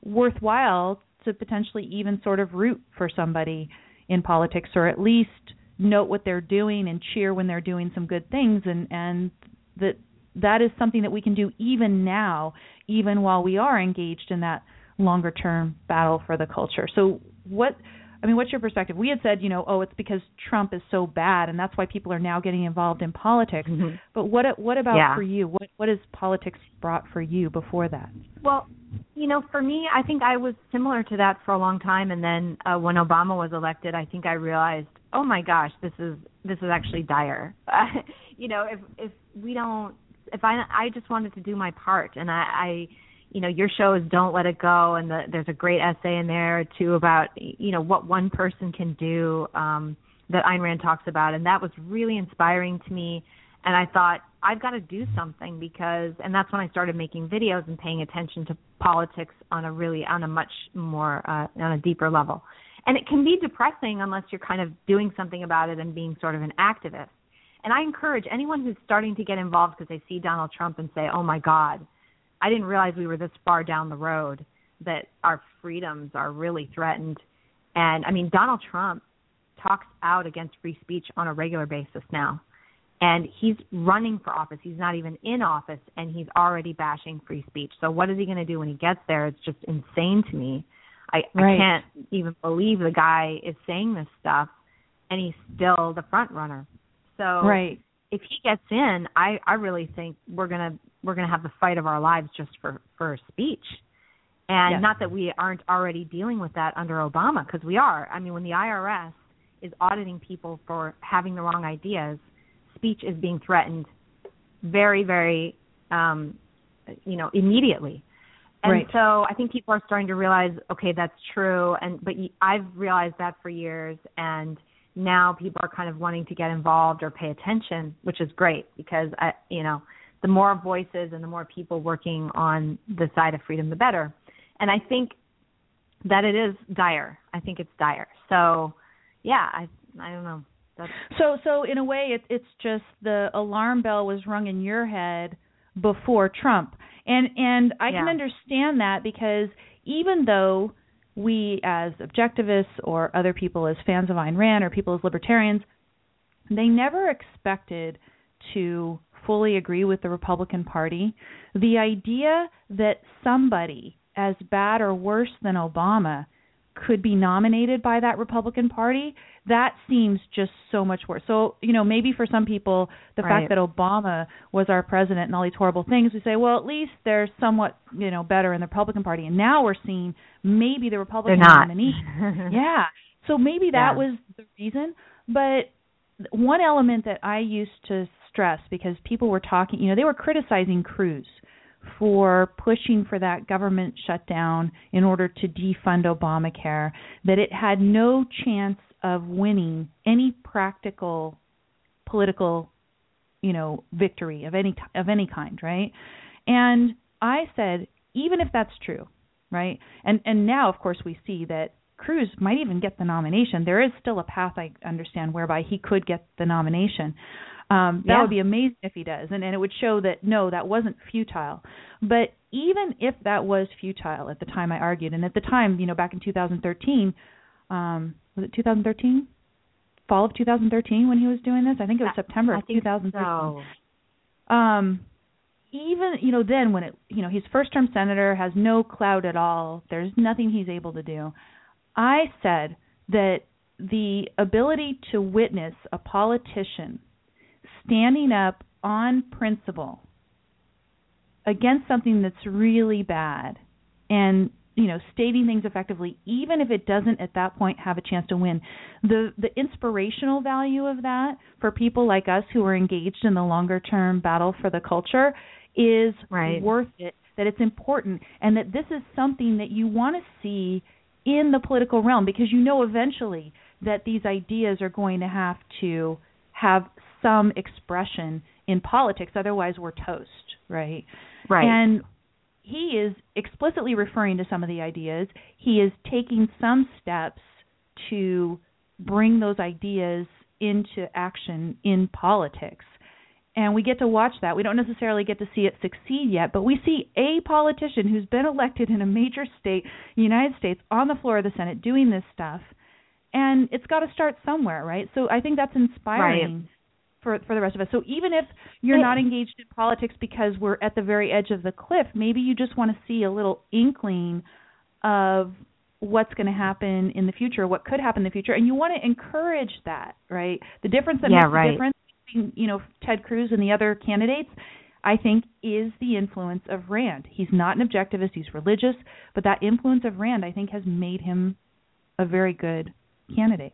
A: worthwhile to potentially even sort of root for somebody in politics, or at least note what they're doing and cheer when they're doing some good things, and and that that is something that we can do even now, even while we are engaged in that longer term battle for the culture. So what I mean, what's your perspective? We had said, you know, oh, it's because Trump is so bad, and that's why people are now getting involved in politics.
B: Mm-hmm.
A: But what what about
B: yeah.
A: for you? What what has politics brought for you before that?
B: Well, you know, for me, I think I was similar to that for a long time, and then uh, when Obama was elected, I think I realized, oh my gosh, this is this is actually dire. (laughs) you know, if if we don't, if I I just wanted to do my part, and I. I you know your show is don't let it go and the, there's a great essay in there too about you know what one person can do um that Ayn Rand talks about and that was really inspiring to me. And I thought I've got to do something because and that's when I started making videos and paying attention to politics on a really on a much more uh on a deeper level. And it can be depressing unless you're kind of doing something about it and being sort of an activist. And I encourage anyone who's starting to get involved because they see Donald Trump and say oh my god I didn't realize we were this far down the road that our freedoms are really threatened. And I mean, Donald Trump talks out against free speech on a regular basis now. And he's running for office. He's not even in office, and he's already bashing free speech. So, what is he going to do when he gets there? It's just insane to me. I,
A: right.
B: I can't even believe the guy is saying this stuff, and he's still the front runner. So,
A: right.
B: If he gets in, I I really think we're gonna we're going to have the fight of our lives just for for speech. And
A: yes.
B: not that we aren't already dealing with that under Obama because we are. I mean when the IRS is auditing people for having the wrong ideas speech is being threatened very very um you know immediately. And
A: right.
B: so I think people are starting to realize okay that's true. And but I've realized that for years. And now people are kind of wanting to get involved or pay attention which is great because I you know the more voices and the more people working on the side of freedom, the better. And I think that it is dire. I think it's dire. So, yeah, I I don't know. That's...
A: So so in a way, it, it's just the alarm bell was rung in your head before Trump, and and I
B: yeah.
A: can understand that because even though we as objectivists or other people as fans of Ayn Rand or people as libertarians, they never expected to fully agree with the Republican Party. The idea that somebody as bad or worse than Obama could be nominated by that Republican Party, that seems just so much worse. So, you know, maybe for some people, the
B: right.
A: fact that Obama was our president and all these horrible things, we say, well, at least they're somewhat, you know, better in the Republican Party. And now we're seeing maybe the Republican nominee. (laughs) yeah. So maybe that
B: yeah.
A: was the reason. But one element that I used to stress because people were talking, you know, they were criticizing Cruz for pushing for that government shutdown in order to defund Obamacare, that it had no chance of winning any practical political, you know, victory of any of any kind, right? And I said, even if that's true, right? And and now of course we see that Cruz might even get the nomination. There is still a path I understand whereby he could get the nomination. Um, that
B: yeah.
A: would be amazing if he does, and, and it would show that no, that wasn't futile. But even if that was futile at the time I argued, and at the time, you know, back in 2013, um, was it 2013? Fall of 2013 when he was doing this? I think it was September
B: I
A: of 2013.
B: So.
A: Um, even you know then when it you know he's first term senator has no clout at all. There's nothing he's able to do. I said that the ability to witness a politician standing up on principle against something that's really bad and you know stating things effectively even if it doesn't at that point have a chance to win the the inspirational value of that for people like us who are engaged in the longer term battle for the culture is
B: right.
A: worth it that it's important and that this is something that you want to see in the political realm because you know eventually that these ideas are going to have to have some expression in politics otherwise we're toast right
B: right
A: and he is explicitly referring to some of the ideas he is taking some steps to bring those ideas into action in politics and we get to watch that. We don't necessarily get to see it succeed yet, but we see a politician who's been elected in a major state, United States, on the floor of the Senate doing this stuff. And it's got to start somewhere, right? So I think that's inspiring. For for the rest of us. So even if you're not engaged in politics because we're at the very edge of the cliff, maybe you just want to see a little inkling of what's going to happen in the future, what could happen in the future, and you want to encourage that, right? The difference that
B: yeah,
A: makes
B: right.
A: the difference between you know Ted Cruz and the other candidates, I think, is the influence of Rand. He's not an objectivist; he's religious, but that influence of Rand, I think, has made him a very good candidate.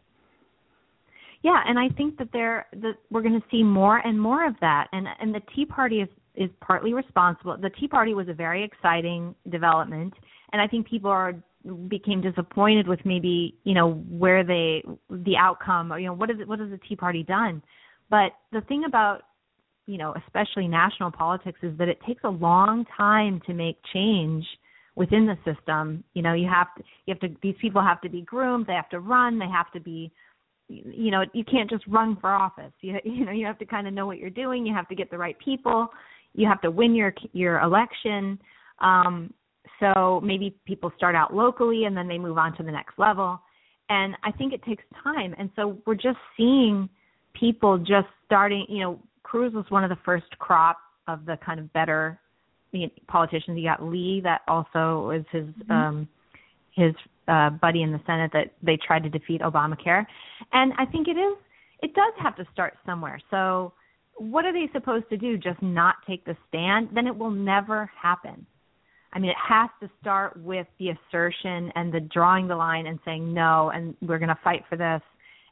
B: Yeah, and I think that there that we're going to see more and more of that, and and the Tea Party is is partly responsible. The Tea Party was a very exciting development, and I think people are became disappointed with maybe you know where they the outcome or you know what is it what has the Tea Party done but the thing about you know especially national politics is that it takes a long time to make change within the system you know you have to you have to these people have to be groomed they have to run they have to be you know you can't just run for office you (laughs) you know you have to kind of know what you're doing you have to get the right people you have to win your your election um so maybe people start out locally and then they move on to the next level. And I think it takes time. And so we're just seeing people just starting, you know, Cruz was one of the first crop of the kind of better politicians. You got Lee that also was his mm-hmm. um his uh buddy in the Senate that they tried to defeat Obamacare. And I think it is it does have to start somewhere. So what are they supposed to do? Just not take the stand? Then it will never happen. I mean, it has to start with the assertion and the drawing the line and saying no, and we're going to fight for this.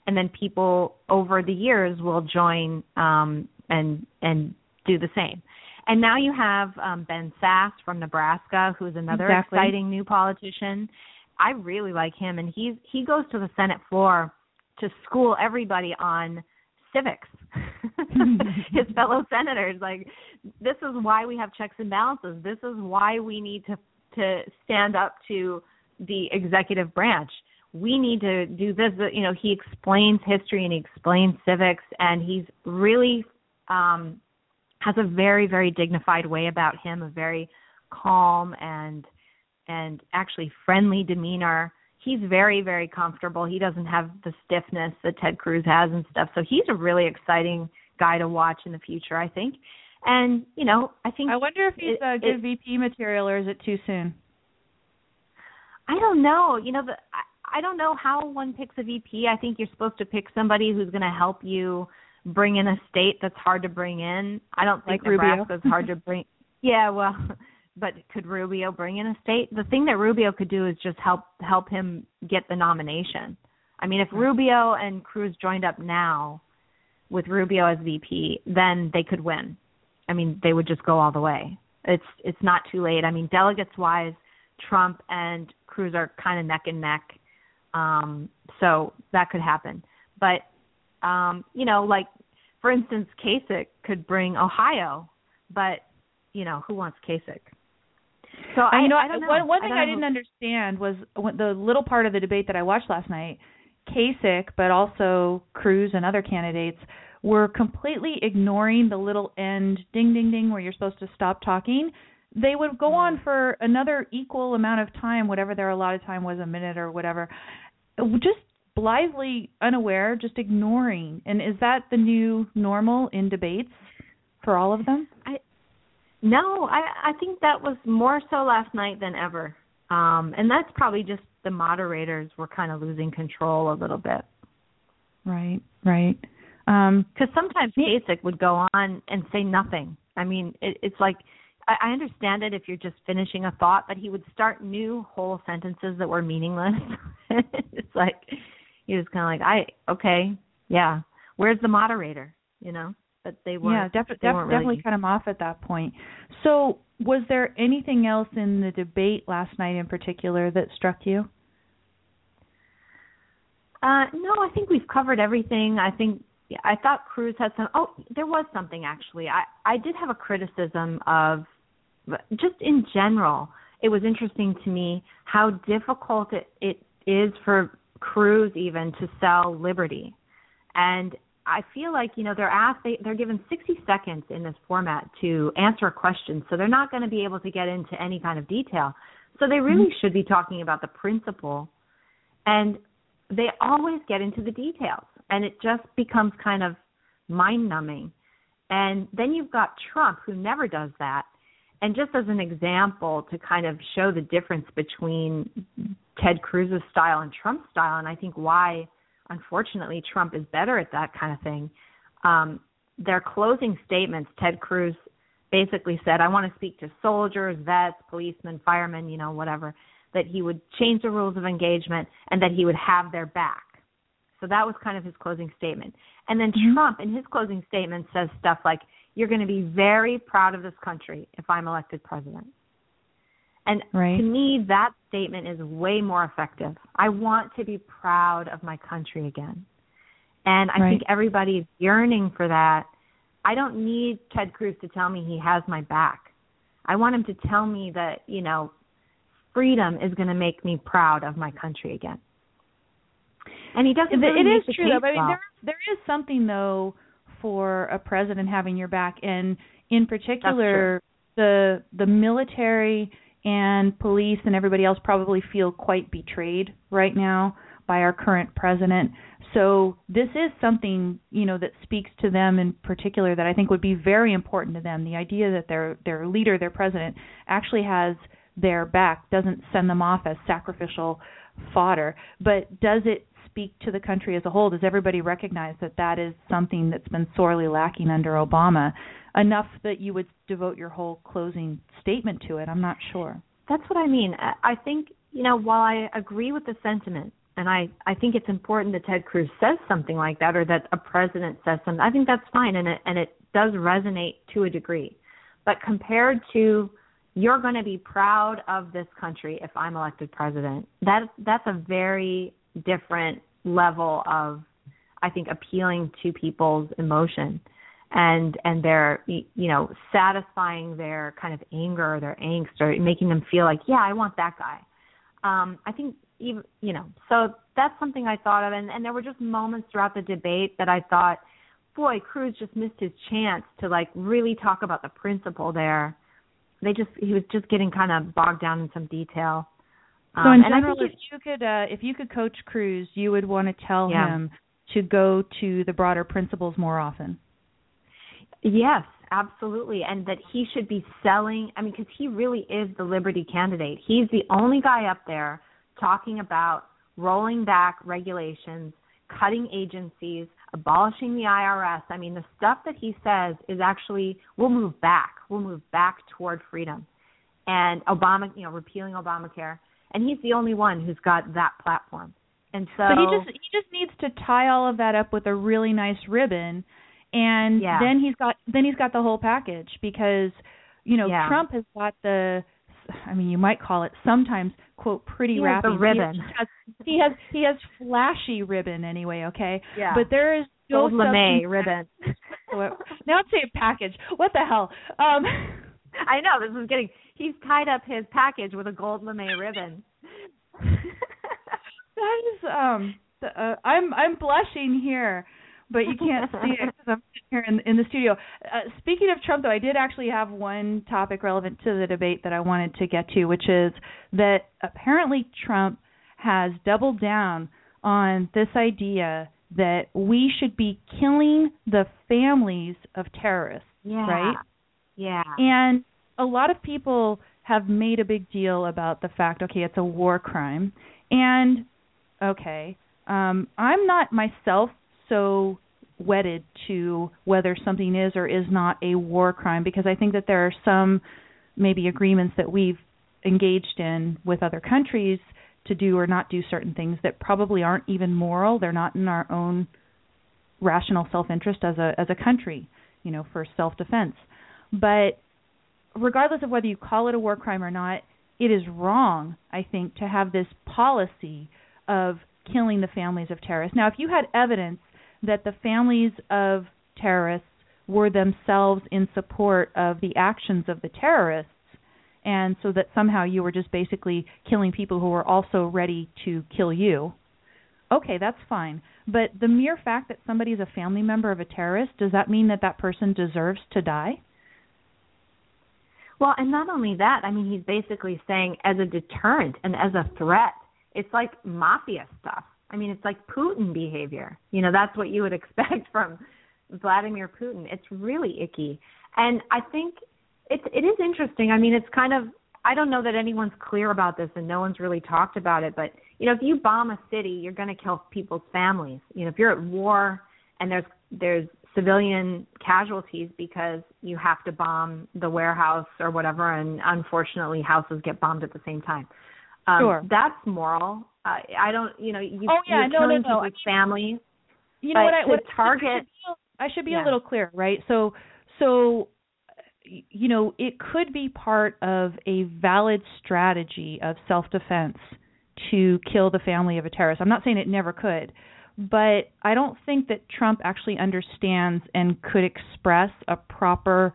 B: And then people over the years will join um, and and do the same. And now you have um, Ben Sasse from Nebraska, who is another
A: exactly.
B: exciting new politician. I really like him, and he's he goes to the Senate floor to school everybody on civics (laughs) his fellow senators. Like this is why we have checks and balances. This is why we need to to stand up to the executive branch. We need to do this. You know he explains history and he explains civics and he's really um has a very very dignified way about him a very calm and and actually friendly demeanor he's very very comfortable. He doesn't have the stiffness that Ted Cruz has and stuff. So he's a really exciting guy to watch in the future, I think. And you know, I think
A: I wonder if he's a good it, VP material or is it too soon?
B: I don't know. You know, the, I, I don't know how one picks a VP. I think you're supposed to pick somebody who's going to help you bring in a state that's hard to bring in. I don't think
A: like
B: Nebraska's hard to bring. (laughs) Yeah, well, but could Rubio bring in a state? The thing that Rubio could do is just help help him get the nomination. I mean, if Rubio and Cruz joined up now with Rubio as VP, then they could win. I mean, they would just go all the way. It's it's not too late. I mean, delegates wise, Trump and Cruz are kind of neck and neck. Um, so that could happen. But um, you know, like for instance, Kasich could bring Ohio, but you know, who wants Kasich? So I,
A: I, know,
B: I know.
A: One, one thing
B: I,
A: I didn't understand was the little part of the debate that I watched last night. Kasich, but also Cruz and other candidates were completely ignoring the little end ding ding ding where you're supposed to stop talking. They would go on mm. for another equal amount of time, whatever their allotted time was, a minute or whatever, just blithely unaware, just ignoring. And is that the new normal in debates for all of them?
B: I no, I I think that was more so last night than ever. Um and that's probably just the moderators were kind of losing control a little bit.
A: Right, right.
B: Um cuz sometimes Kasich would go on and say nothing. I mean, it, it's like I, I understand it if you're just finishing a thought, but he would start new whole sentences that were meaningless. (laughs) it's like he was kind of like, "I okay, yeah. Where's the moderator?" You know but they were
A: yeah def- def- definitely
B: really...
A: cut him off at that point. So was there anything else in the debate last night in particular that struck you?
B: Uh no i think we've covered everything. I think i thought cruz had some oh there was something actually. I i did have a criticism of just in general it was interesting to me how difficult it, it is for cruz even to sell liberty. And I feel like you know they're asked they they're given 60 seconds in this format to answer a question, so they're not going to be able to get into any kind of detail. So they really mm-hmm. should be talking about the principle, and they always get into the details, and it just becomes kind of mind numbing. And then you've got Trump who never does that. And just as an example to kind of show the difference between Ted Cruz's style and Trump's style, and I think why unfortunately Trump is better at that kind of thing. Um, their closing statements, Ted Cruz basically said, I want to speak to soldiers, vets, policemen, firemen, you know, whatever, that he would change the rules of engagement and that he would have their back. So that was kind of his closing statement. And then mm-hmm. Trump, in his closing statement, says stuff like, You're going to be very proud of this country if I'm elected president. And
A: right.
B: to me, that statement is way more effective. I want to be proud of my country again. And I
A: right.
B: think everybody's yearning for that. I don't need Ted Cruz to tell me he has my back. I want him to tell me that, you know, freedom is going to make me proud of my country again. And he doesn't. Really
A: it
B: is
A: true, though. I
B: mean,
A: there there is something though for a president having your back, and in particular, the the military and police and everybody else probably feel quite betrayed right now by our current president. So this is something, you know, that speaks to them in particular that I think would be very important to them. The idea that their their leader, their president actually has their back, doesn't send them off as sacrificial fodder, but does it speak to the country as a whole? Does everybody recognize that that is something that's been sorely lacking under Obama? Enough that you would devote your whole closing statement to it. I'm not sure.
B: That's what I mean. I think, you know, while I agree with the sentiment, and I, I think it's important that Ted Cruz says something like that or that a president says something, I think that's fine and it, and it does resonate to a degree. But compared to you're going to be proud of this country if I'm elected president, that that's a very different level of I think appealing to people's emotion and and they're you know satisfying their kind of anger or their angst or making them feel like yeah I want that guy. Um, I think even you know so that's something I thought of and and there were just moments throughout the debate that I thought boy Cruz just missed his chance to like really talk about the principle there. They just he was just getting kind of bogged down in some detail.
A: Um, so in general, if you could uh, if you could coach Cruz, you would want to tell
B: yeah.
A: him to go to the broader principles more often.
B: Yes, absolutely, and that he should be selling. I mean, because he really is the liberty candidate. He's the only guy up there talking about rolling back regulations, cutting agencies, abolishing the IRS. I mean, the stuff that he says is actually we'll move back. We'll move back toward freedom. And Obama, you know, repealing Obamacare, and he's the only one who's got that platform. And so,
A: so he just he just needs to tie all of that up with a really nice ribbon and
B: yeah.
A: then he's got then he's got the whole package because you know
B: yeah.
A: Trump has got the I mean you might call it sometimes quote pretty
B: he
A: wrapping.
B: Ribbon.
A: He has, he has he has flashy ribbon anyway, okay?
B: Yeah.
A: But there is no
B: Gold lame ribbon. (laughs)
A: now it's a package. What the hell? Um
B: I know this is getting. He's tied up his package with a gold lame ribbon. (laughs)
A: that is um. The, uh, I'm I'm blushing here but you can't see it because I'm here in, in the studio. Uh, speaking of Trump, though, I did actually have one topic relevant to the debate that I wanted to get to, which is that apparently Trump has doubled down on this idea that we should be killing the families of terrorists,
B: yeah.
A: right?
B: Yeah.
A: And a lot of people have made a big deal about the fact, okay, it's a war crime. And okay, um, I'm not myself so wedded to whether something is or is not a war crime because I think that there are some maybe agreements that we've engaged in with other countries to do or not do certain things that probably aren't even moral. They're not in our own rational self-interest as a as a country, you know, for self-defense. But regardless of whether you call it a war crime or not, it is wrong, I think, to have this policy of killing the families of terrorists. Now, if you had evidence that the families of terrorists were themselves in support of the actions of the terrorists and so that somehow you were just basically killing people who were also ready to kill you. Okay that's fine. But the mere fact that somebody is a family member of a terrorist does that mean that that person deserves to die?
B: Well and not only that i mean he's basically saying as a deterrent and as a threat it's like mafia stuff I mean, it's like Putin behavior. You know, that's what you would (laughs) expect from Vladimir Putin. It's really icky. And I think it it is interesting. I mean, it's kind of I don't know that anyone's clear about this and no one's really talked about it, but you know, if you bomb a city, you're going to kill people's families. You know, if you're at war and there's there's civilian casualties because you have to bomb the warehouse or whatever and unfortunately houses get bombed at the same time. Um,
A: sure.
B: That's moral. Uh, I don't, you know, you,
A: oh, yeah, no, no, no.
B: people's families.
A: You know what I what
B: target
A: I should be, I should be
B: yeah.
A: a little clear, right? So so you know, it could be part of a valid strategy of self-defense to kill the family of a terrorist. I'm not saying it never could, but I don't think that Trump actually understands and could express a proper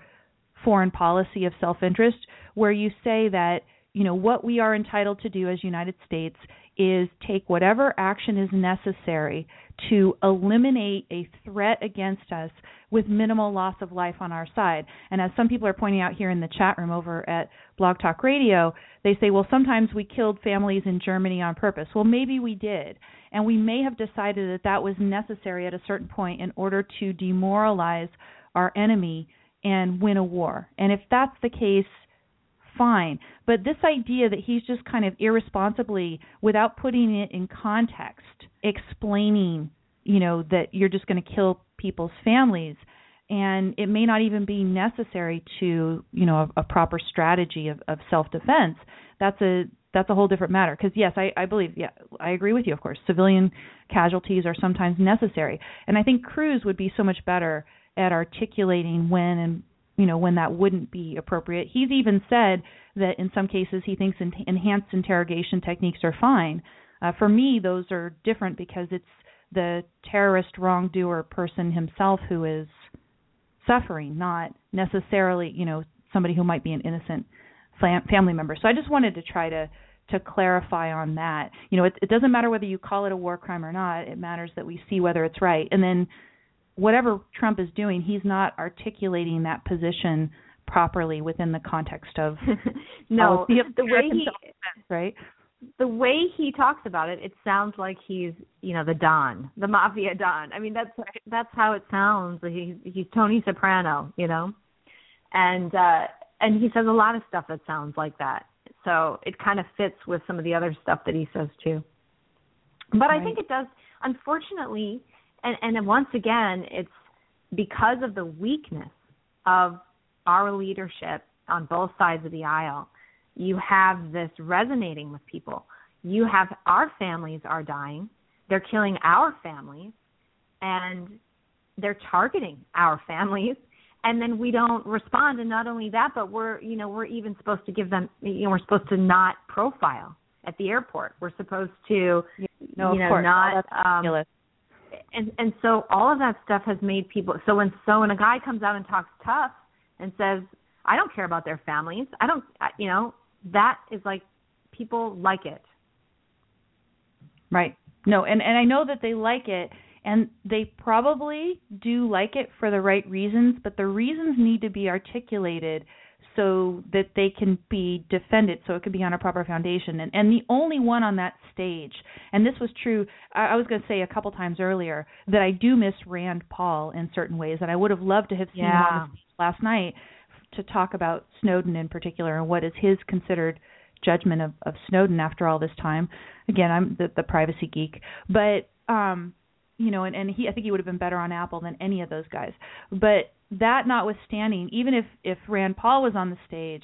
A: foreign policy of self-interest where you say that you know what we are entitled to do as United States is take whatever action is necessary to eliminate a threat against us with minimal loss of life on our side. And as some people are pointing out here in the chat room over at Blog Talk Radio, they say, well, sometimes we killed families in Germany on purpose. Well, maybe we did. And we may have decided that that was necessary at a certain point in order to demoralize our enemy and win a war. And if that's the case, fine. But this idea that he's just kind of irresponsibly, without putting it in context, explaining, you know, that you're just going to kill people's families, and it may not even be necessary to, you know, a, a proper strategy of, of self-defense. That's a that's a whole different matter. Because yes, I, I believe, yeah, I agree with you. Of course, civilian casualties are sometimes necessary, and I think Cruz would be so much better at articulating when and you know when that wouldn't be appropriate. He's even said that in some cases he thinks en- enhanced interrogation techniques are fine. Uh, for me, those are different because it's the terrorist wrongdoer person himself who is suffering, not necessarily you know somebody who might be an innocent fam- family member. So I just wanted to try to to clarify on that. You know, it, it doesn't matter whether you call it a war crime or not. It matters that we see whether it's right, and then whatever Trump is doing, he's not articulating that position properly within the context of (laughs)
B: no
A: the,
B: the way he
A: right
B: the way he talks about it, it sounds like he's, you know, the Don, the mafia Don. I mean, that's that's how it sounds. He's he's Tony Soprano, you know, and uh and he says a lot of stuff that sounds like that. So it kind of fits with some of the other stuff that he says too. But right. I think it does. Unfortunately, and and once again, it's because of the weakness of our leadership on both sides of the aisle you have this resonating with people. You have our families are dying. They're killing our families and they're targeting our families and then we don't respond and not only that but we're you know we're even supposed to give them you know we're supposed to not profile at the airport we're supposed to
A: no,
B: you know not um and and so all of that stuff has made people so when so when a guy comes out and talks tough and says i don't care about their families i don't you know that is like people like it.
A: Right. No, and and I know that they like it and they probably do like it for the right reasons, but the reasons need to be articulated so that they can be defended so it can be on a proper foundation and and the only one on that stage and this was true i, I was going to say a couple times earlier that i do miss rand paul in certain ways and i would have loved to have seen
B: yeah.
A: him on the stage last night to talk about Snowden in particular and what is his considered judgment of, of Snowden after all this time. Again, I'm the, the privacy geek, but um, you know, and, and he I think he would have been better on Apple than any of those guys. But that notwithstanding, even if if Rand Paul was on the stage,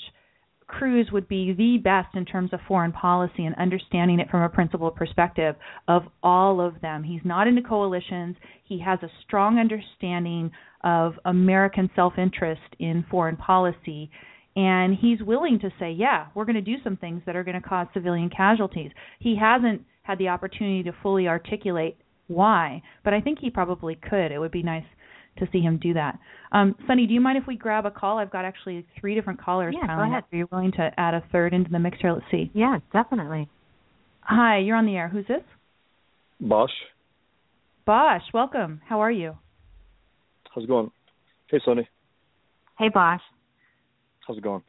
A: Cruz would be the best in terms of foreign policy and understanding it from a principled perspective of all of them. He's not into coalitions. He has a strong understanding of American self interest in foreign policy. And he's willing to say, yeah, we're going to do some things that are going to cause civilian casualties. He hasn't had the opportunity to fully articulate why, but I think he probably could. It would be nice to see him do that. Um, Sunny, do you mind if we grab a call? I've got actually three different callers
B: yeah,
A: piling
B: up.
A: Are you willing to add a third into the mix here? Let's see.
B: Yeah, definitely.
A: Hi, you're on the air. Who's this?
C: Bosch.
A: Bosch, welcome. How are you?
C: How's it going? Hey, Sunny.
B: Hey, Bosch.
C: How's it going?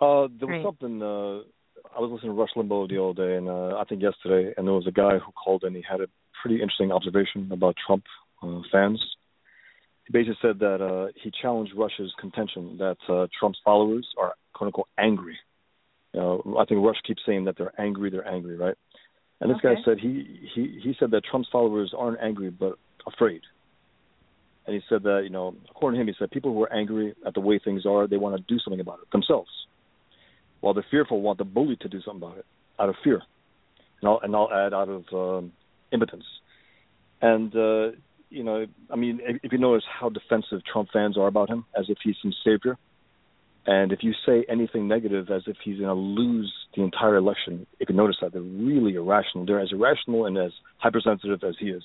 C: Uh, there
B: Great.
C: was something. Uh, I was listening to Rush Limbaugh the other day, and uh, I think yesterday, and there was a guy who called and He had a pretty interesting observation about Trump uh, fans. He basically said that uh, he challenged Rush's contention that uh, Trump's followers are "quote unquote" angry. You know, I think Rush keeps saying that they're angry, they're angry, right? And this
A: Okay.
C: guy said he he he said that Trump's followers aren't angry but afraid. And he said that you know, according to him, he said people who are angry at the way things are, they want to do something about it themselves, while the fearful want the bully to do something about it out of fear, and I'll and I'll add out of um, impotence. And uh, you know, I mean, if, you notice how defensive Trump fans are about him, as if he's some savior, and if you say anything negative, as if he's going to lose the entire election, if you notice that they're really irrational. They're as irrational and as hypersensitive as he is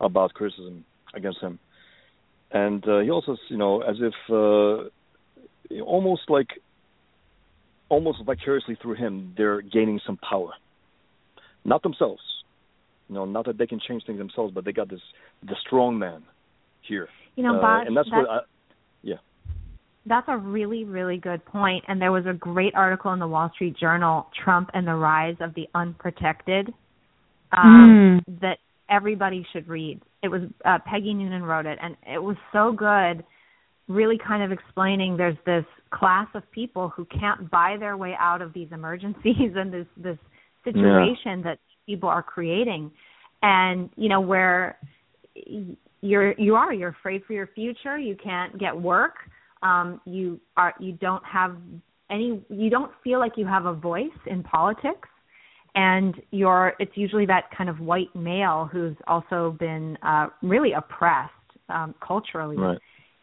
C: about criticism against him. And uh, he also, you know, as if uh, almost like, almost vicariously through him, they're gaining some power. Not themselves, you know, not that they can change things themselves, but they got this the strong man here.
B: You know,
C: uh,
B: Bosch,
C: and that's,
B: that's
C: what I, yeah.
B: That's a really, really good point. And there was a great article in the Wall Street Journal, Trump and the Rise of the Unprotected, um, that everybody should read. It was uh, Peggy Noonan wrote it, and it was so good, really kind of explaining there's this class of people who can't buy their way out of these emergencies (laughs) and this this situation that people are creating, and you know where you're you are you're afraid for your future, you can't get work, um, you are you don't have any you don't feel like you have a voice in politics. And you're it's usually that kind of white male who's also been uh really oppressed um culturally.
C: Right.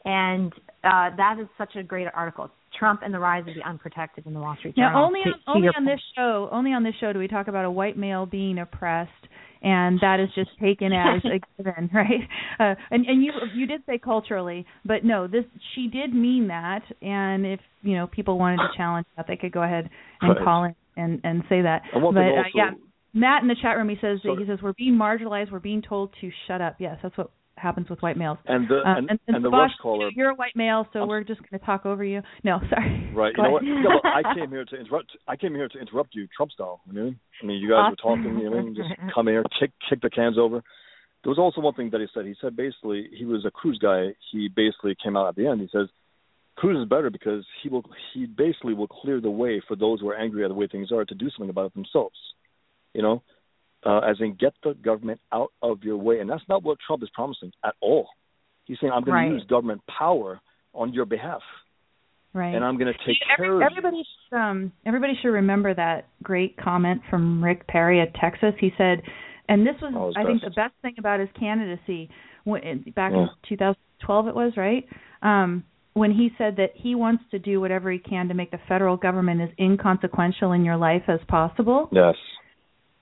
B: and uh that is such a great article trump and the rise of the unprotected in the wall street journal
A: Now, only on,
B: to
A: only
B: your
A: on this show, only on this show do we talk about a white male being oppressed, and that is just taken as a (laughs) given, right? Uh, and and you you did say culturally, but no, this she did mean that. And if you know people wanted to challenge that, they could go ahead and
C: Right.
A: call in and and say that.
C: And
A: but
C: thing
A: uh, yeah, Matt in the chat room he says
C: Sorry.
A: he says we're being marginalized, we're being told to shut up. Yes, that's what happens with white males.
C: And the
A: um,
C: and,
A: and,
C: and, the
A: Bosch,
C: caller.
A: You're a white male, so
C: I'm,
A: we're just going to talk over you. No, (laughs) sorry.
C: Right. You know what? Yeah, well, I (laughs) came here to interrupt. I came here to interrupt you, Trump style. You know? I mean, you guys were talking. You know, just come here, kick kick the cans over. There was also one thing that he said. He said basically he was a Cruz guy. He basically came out at the end. He says Cruz is better because he will he basically will clear the way for those who are angry at the way things are to do something about it themselves. You know, uh, as in get the government out of your way, and that's not what Trump is promising at all. He's saying I'm going
A: Right.
C: to use government power on your behalf,
A: Right.
C: and I'm going to take
A: Every-
C: care of
A: everybody should, um everybody should remember that great comment from Rick Perry at Texas. He said, and this was
C: Oh,
A: I think the
C: best.
A: best thing about his candidacy when, back
C: Yeah.
A: in 2012 it was right. Um when he said that he wants to do whatever he can to make the federal government as inconsequential in your life as possible.
C: Yes.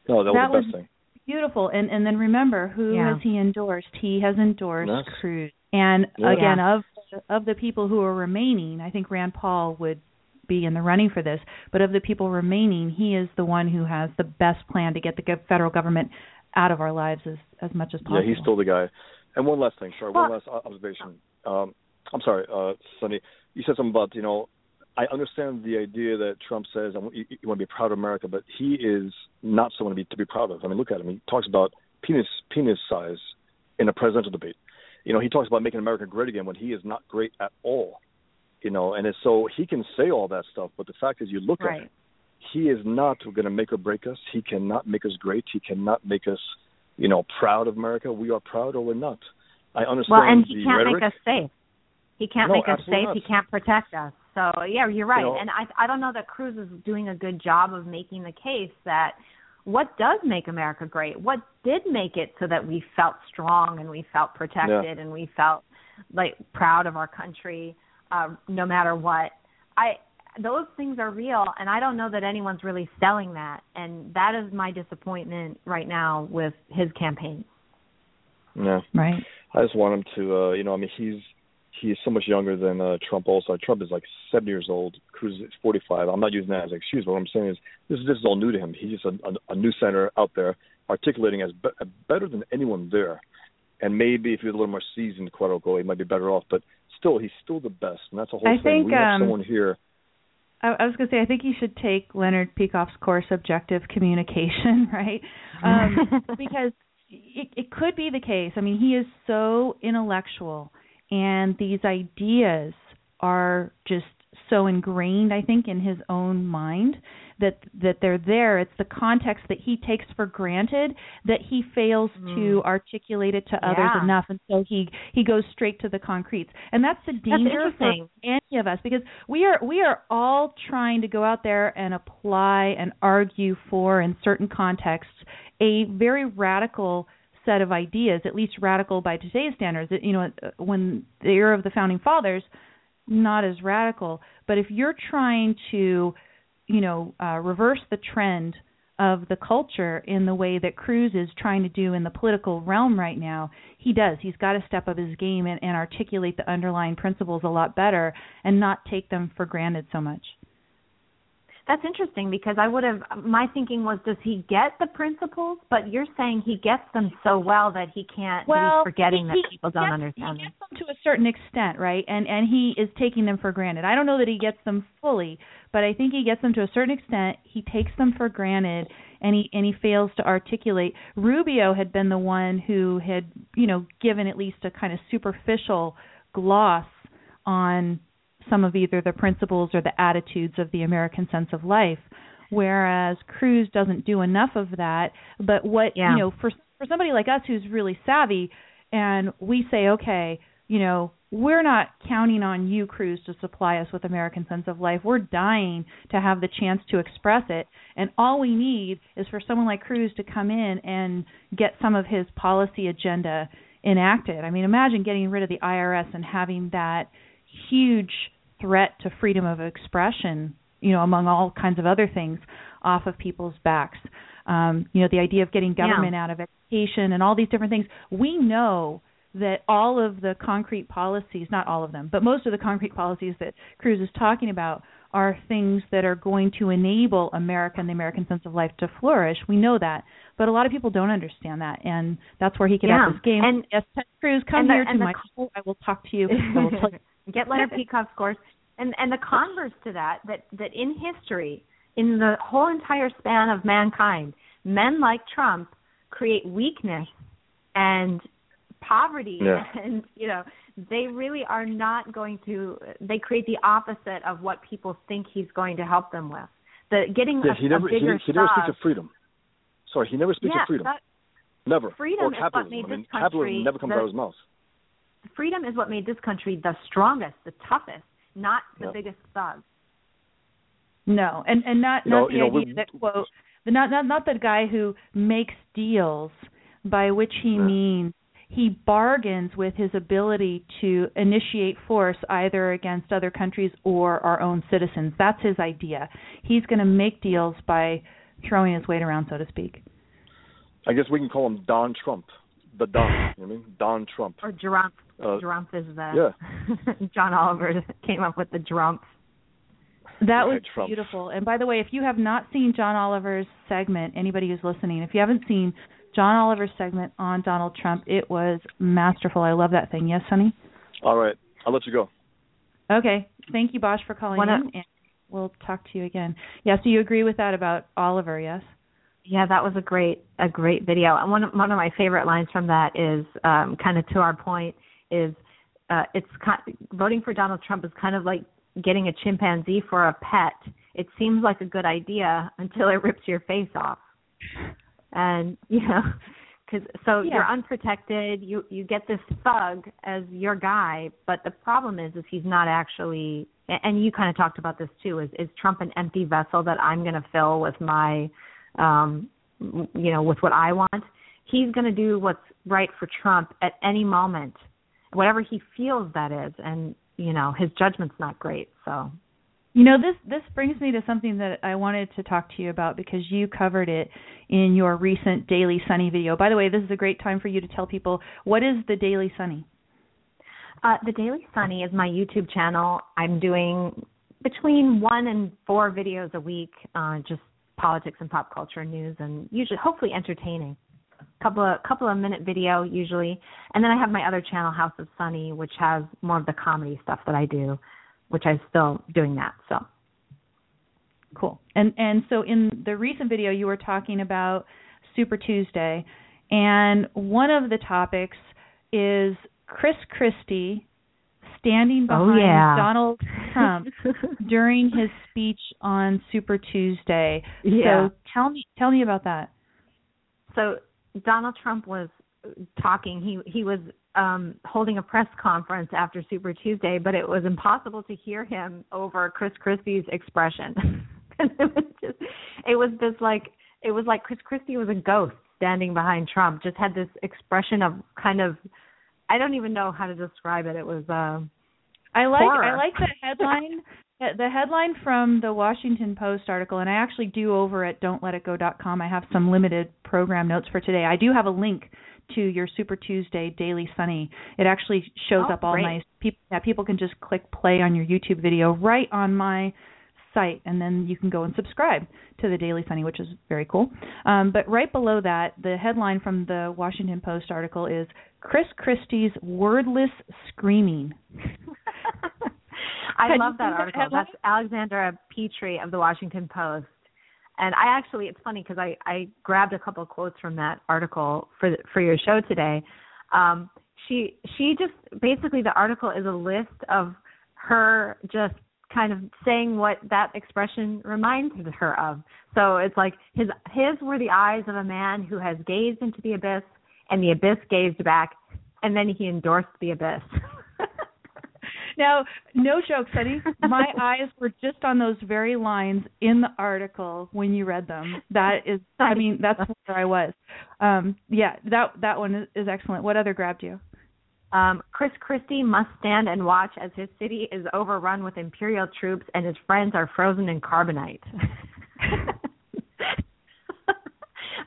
C: No, that,
A: That
C: was the best
A: was-
C: thing.
A: Beautiful. And and then remember who
B: Yeah.
A: has he endorsed? He has endorsed
C: Yes.
A: Cruz. And
C: Yeah.
A: again, of of the people who are remaining, I think Rand Paul would be in the running for this. But of the people remaining, he is the one who has the best plan to get the federal government out of our lives as as much as possible.
C: Yeah, he's still the guy. And one last thing, sorry, one last observation. Um, I'm sorry, uh, Sunny. You said something about you know. I understand the idea that Trump says I want, you, you want to be proud of America, but he is not someone to be to be proud of. I mean, look at him. He talks about penis penis size in a presidential debate. You know, he talks about making America great again when he is not great at all. You know, and it's, so he can say all that stuff, but the fact is, you look at
B: Right.
C: him. He is not going to make or break us. He cannot make us great. He cannot make us, you know, proud of America. We are proud or we're not. I understand
B: Well, and he can't
C: rhetoric.
B: make us safe. He can't
C: No,
B: make us safe.
C: not.
B: He can't protect us. So yeah, you're right.
C: You know-
B: and I I don't know that Cruz is doing a good job of making the case that what does make America great? What did make it so that we felt strong and we felt protected and we felt like proud of our country uh, no matter what? I those things are real and I don't know that anyone's really selling that and that is my disappointment right now with his campaign.
C: Yeah.
A: right.
C: I just want him to, uh, you know, I mean, he's he's so much younger than uh, Trump. Also, Trump is like seven years old. Cruz is forty-five. I'm not using that as an excuse, but what I'm saying is this is this is all new to him. He's just a, a, a new senator out there articulating as be- better than anyone there. And maybe if he was a little more seasoned, quote unquote, he might be better off. But still, he's still the best, and that's the whole
A: I
C: thing.
A: think,
C: we have
A: um,
C: someone here.
A: I, I was going to say I think you should take Leonard Peikoff's course, Objective Communication, (laughs) right? Um, (laughs) because it, it could be the case. I mean, he is so intellectual, and these ideas are just so ingrained, I think, in his own mind that that they're there. It's the context that he takes for granted that he fails to mm-hmm. articulate it to others enough, and so he he goes straight to the concretes. And that's the danger for any of us because we are we are all trying to go out there and apply and argue for in certain contexts a very radical set of ideas, at least radical by today's standards. You know, when the era of the founding fathers, not as radical. But if you're trying to, you know, uh, reverse the trend of the culture in the way that Cruz is trying to do in the political realm right now, he does. He's got to step up his game and, and articulate the underlying principles a lot better and not take them for granted so much.
B: That's interesting because I would have my thinking was does he get the principles? But you're saying he gets them so well that he can't
A: well,
B: he's forgetting
A: he,
B: that
A: he
B: people don't
A: gets,
B: understand
A: he
B: them.
A: gets them to a certain extent, right? And and he is taking them for granted. I don't know that he gets them fully, but I think he gets them to a certain extent. He takes them for granted, and he and he fails to articulate. Rubio had been the one who had, you know, given at least a kind of superficial gloss on some of either the principles or the attitudes of the American sense of life whereas Cruz doesn't do enough of that. But what
B: Yeah.
A: you know for for somebody like us who's really savvy and we say okay you know we're not counting on you Cruz to supply us with American sense of life. We're dying to have the chance to express it. And all we need is for someone like Cruz to come in and get some of his policy agenda enacted. I mean imagine getting rid of the IRS and having that huge threat to freedom of expression, you know, among all kinds of other things, off of people's backs. Um, you know, the idea of getting government out of education and all these different things. We know that all of the concrete policies, not all of them, but most of the concrete policies that Cruz is talking about are things that are going to enable America and the American sense of life to flourish. We know that, but a lot of people don't understand that, and that's where he could
B: yeah.
A: have this game.
B: And
A: yes, Ted Cruz, come
B: the,
A: here to my school. I will talk to you. (laughs) I will tell you.
B: Get Leonard Peikoff's course, and and the converse to that that that in history, in the whole entire span of mankind, men like Trump create weakness and poverty
C: yeah. (laughs)
B: and you know they really are not going to they create the opposite of what people think he's going to help them with. The getting
C: yeah,
B: a,
C: he never
B: a bigger
C: he, he never speaks of freedom. Sorry he never speaks
B: yeah,
C: of freedom.
B: that,
C: never.
B: freedom
C: or
B: is
C: capitalism.
B: what made
C: I mean
B: this country
C: capitalism never comes
B: the,
C: out of his mouth.
B: Freedom is what made this country the strongest the toughest not the
C: yeah.
B: biggest thug
A: no and and not
C: You
A: not
C: know-
A: the
C: you know,
A: idea that quote the not not not the guy who makes deals by which he
C: Yeah.
A: means he bargains with his ability to initiate force either against other countries or our own citizens. That's his idea. He's going to make deals by throwing his weight around, so to speak.
C: I guess we can call him Don Trump the Don you know what I mean Don Trump
B: or Drumpf
C: uh,
B: Drumpf is the
C: yeah. (laughs)
B: John Oliver came up with the Drumpf
A: That was
C: Right, Trump.
A: beautiful. And by the way, if you have not seen John Oliver's segment, anybody who's listening, if you haven't seen John Oliver's segment on Donald Trump, it was masterful. I love that thing. Yes, honey?
C: all right I'll let you go
A: Okay. Thank you, Bosch, for calling
B: Wanna-
A: in. And we'll talk to you again. Yeah, so you agree with that about Oliver, yes?
B: Yeah, that was a great a great video. And one of, one of my favorite lines from that is um, kind of to our point is uh, it's ki voting for Donald Trump is kind of like getting a chimpanzee for a pet. It seems like a good idea until it rips your face off. And you know, because so
A: Yeah.
B: you're unprotected. You you get this thug as your guy, but the problem is is he's not actually. And you kind of talked about this too. Is is Trump an empty vessel that I'm going to fill with my, um, you know, with what I want? He's going to do what's right for Trump at any moment, whatever he feels that is. And you know, his judgment's not great. So
A: You know, this this brings me to something that I wanted to talk to you about because you covered it in your recent Daily Sunny video. By the way, this is a great time for you to tell people what is the Daily Sunny.
B: Uh, the Daily Sunny is my YouTube channel. I'm doing between one and four videos a week, uh, just politics and pop culture news, and usually, hopefully, entertaining. Couple of couple of minute video usually, and then I have my other channel, House of Sunny, which has more of the comedy stuff that I do, which I'm still doing that. So
A: Cool. And and so in the recent video you were talking about Super Tuesday and one of the topics is Chris Christie standing
B: Oh,
A: behind
B: yeah.
A: Donald Trump (laughs) during his speech on Super Tuesday.
B: Yeah.
A: So tell me tell me about that.
B: so Donald Trump was talking. He he was um holding a press conference after Super Tuesday, but it was impossible to hear him over Chris Christie's expression. (laughs) it was just it was this like it was like Chris Christie was a ghost standing behind Trump. Just had this expression of kind of I don't even know how to describe it. It was uh
A: I like
B: Horror.
A: I like the headline (laughs) the- headline from the Washington Post article and I actually do over at don'tletitgo.com. I have some limited program notes for today. I do have a link to your Super Tuesday Daily Sunny. It actually shows
B: Oh,
A: up all
B: great.
A: nice. People yeah, people can just click play on your YouTube video right on my site and then you can go and subscribe to the Daily Sunny, which is very cool. Um, but right below that, the headline from the Washington Post article is Chris Christie's wordless screaming. (laughs)
B: I love that article. That's Alexandra Petri of the Washington Post. And I actually, it's funny because I I grabbed a couple of quotes from that article for the, for your show today. Um, she she just basically the article is a list of her just kind of saying what that expression reminds her of. So it's like his his were the eyes of a man who has gazed into the abyss, and the abyss gazed back, and then he endorsed the abyss. (laughs)
A: Now, no joke, Sunny. My (laughs) eyes were just on those very lines in the article when you read them. That is, I mean, that's where I was. Um, yeah, that that one is, excellent. What other grabbed you?
B: Um, Chris Christie must stand and watch as his city is overrun with imperial troops and his friends are frozen in carbonite. (laughs)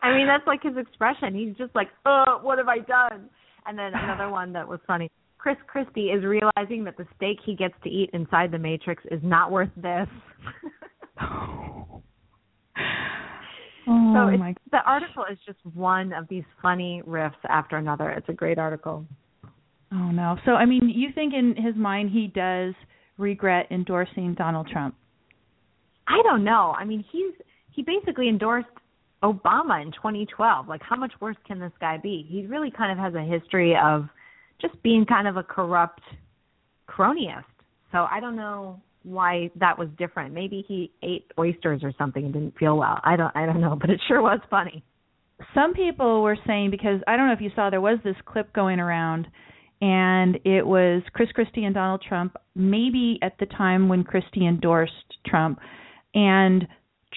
B: I mean, that's like his expression. He's just like, "Oh, what have I done?" And then another (sighs) one that was funny. Chris Christie is realizing that the steak he gets to eat inside the Matrix is not worth this. (laughs)
A: oh,
B: so
A: my
B: the article is just one of these funny riffs after another. It's a great article.
A: Oh no. So I mean, you think in his mind he does regret endorsing Donald Trump?
B: I don't know. I mean, he's he basically endorsed Obama in 2012. Like, how much worse can this guy be? He really kind of has a history of just being kind of a corrupt cronyist. So I don't know why that was different. Maybe he ate oysters or something and didn't feel well. I don't I don't know, (laughs) but it sure was funny.
A: Some people were saying because I don't know if you saw there was this clip going around and it was Chris Christie and Donald Trump maybe at the time when Christie endorsed Trump and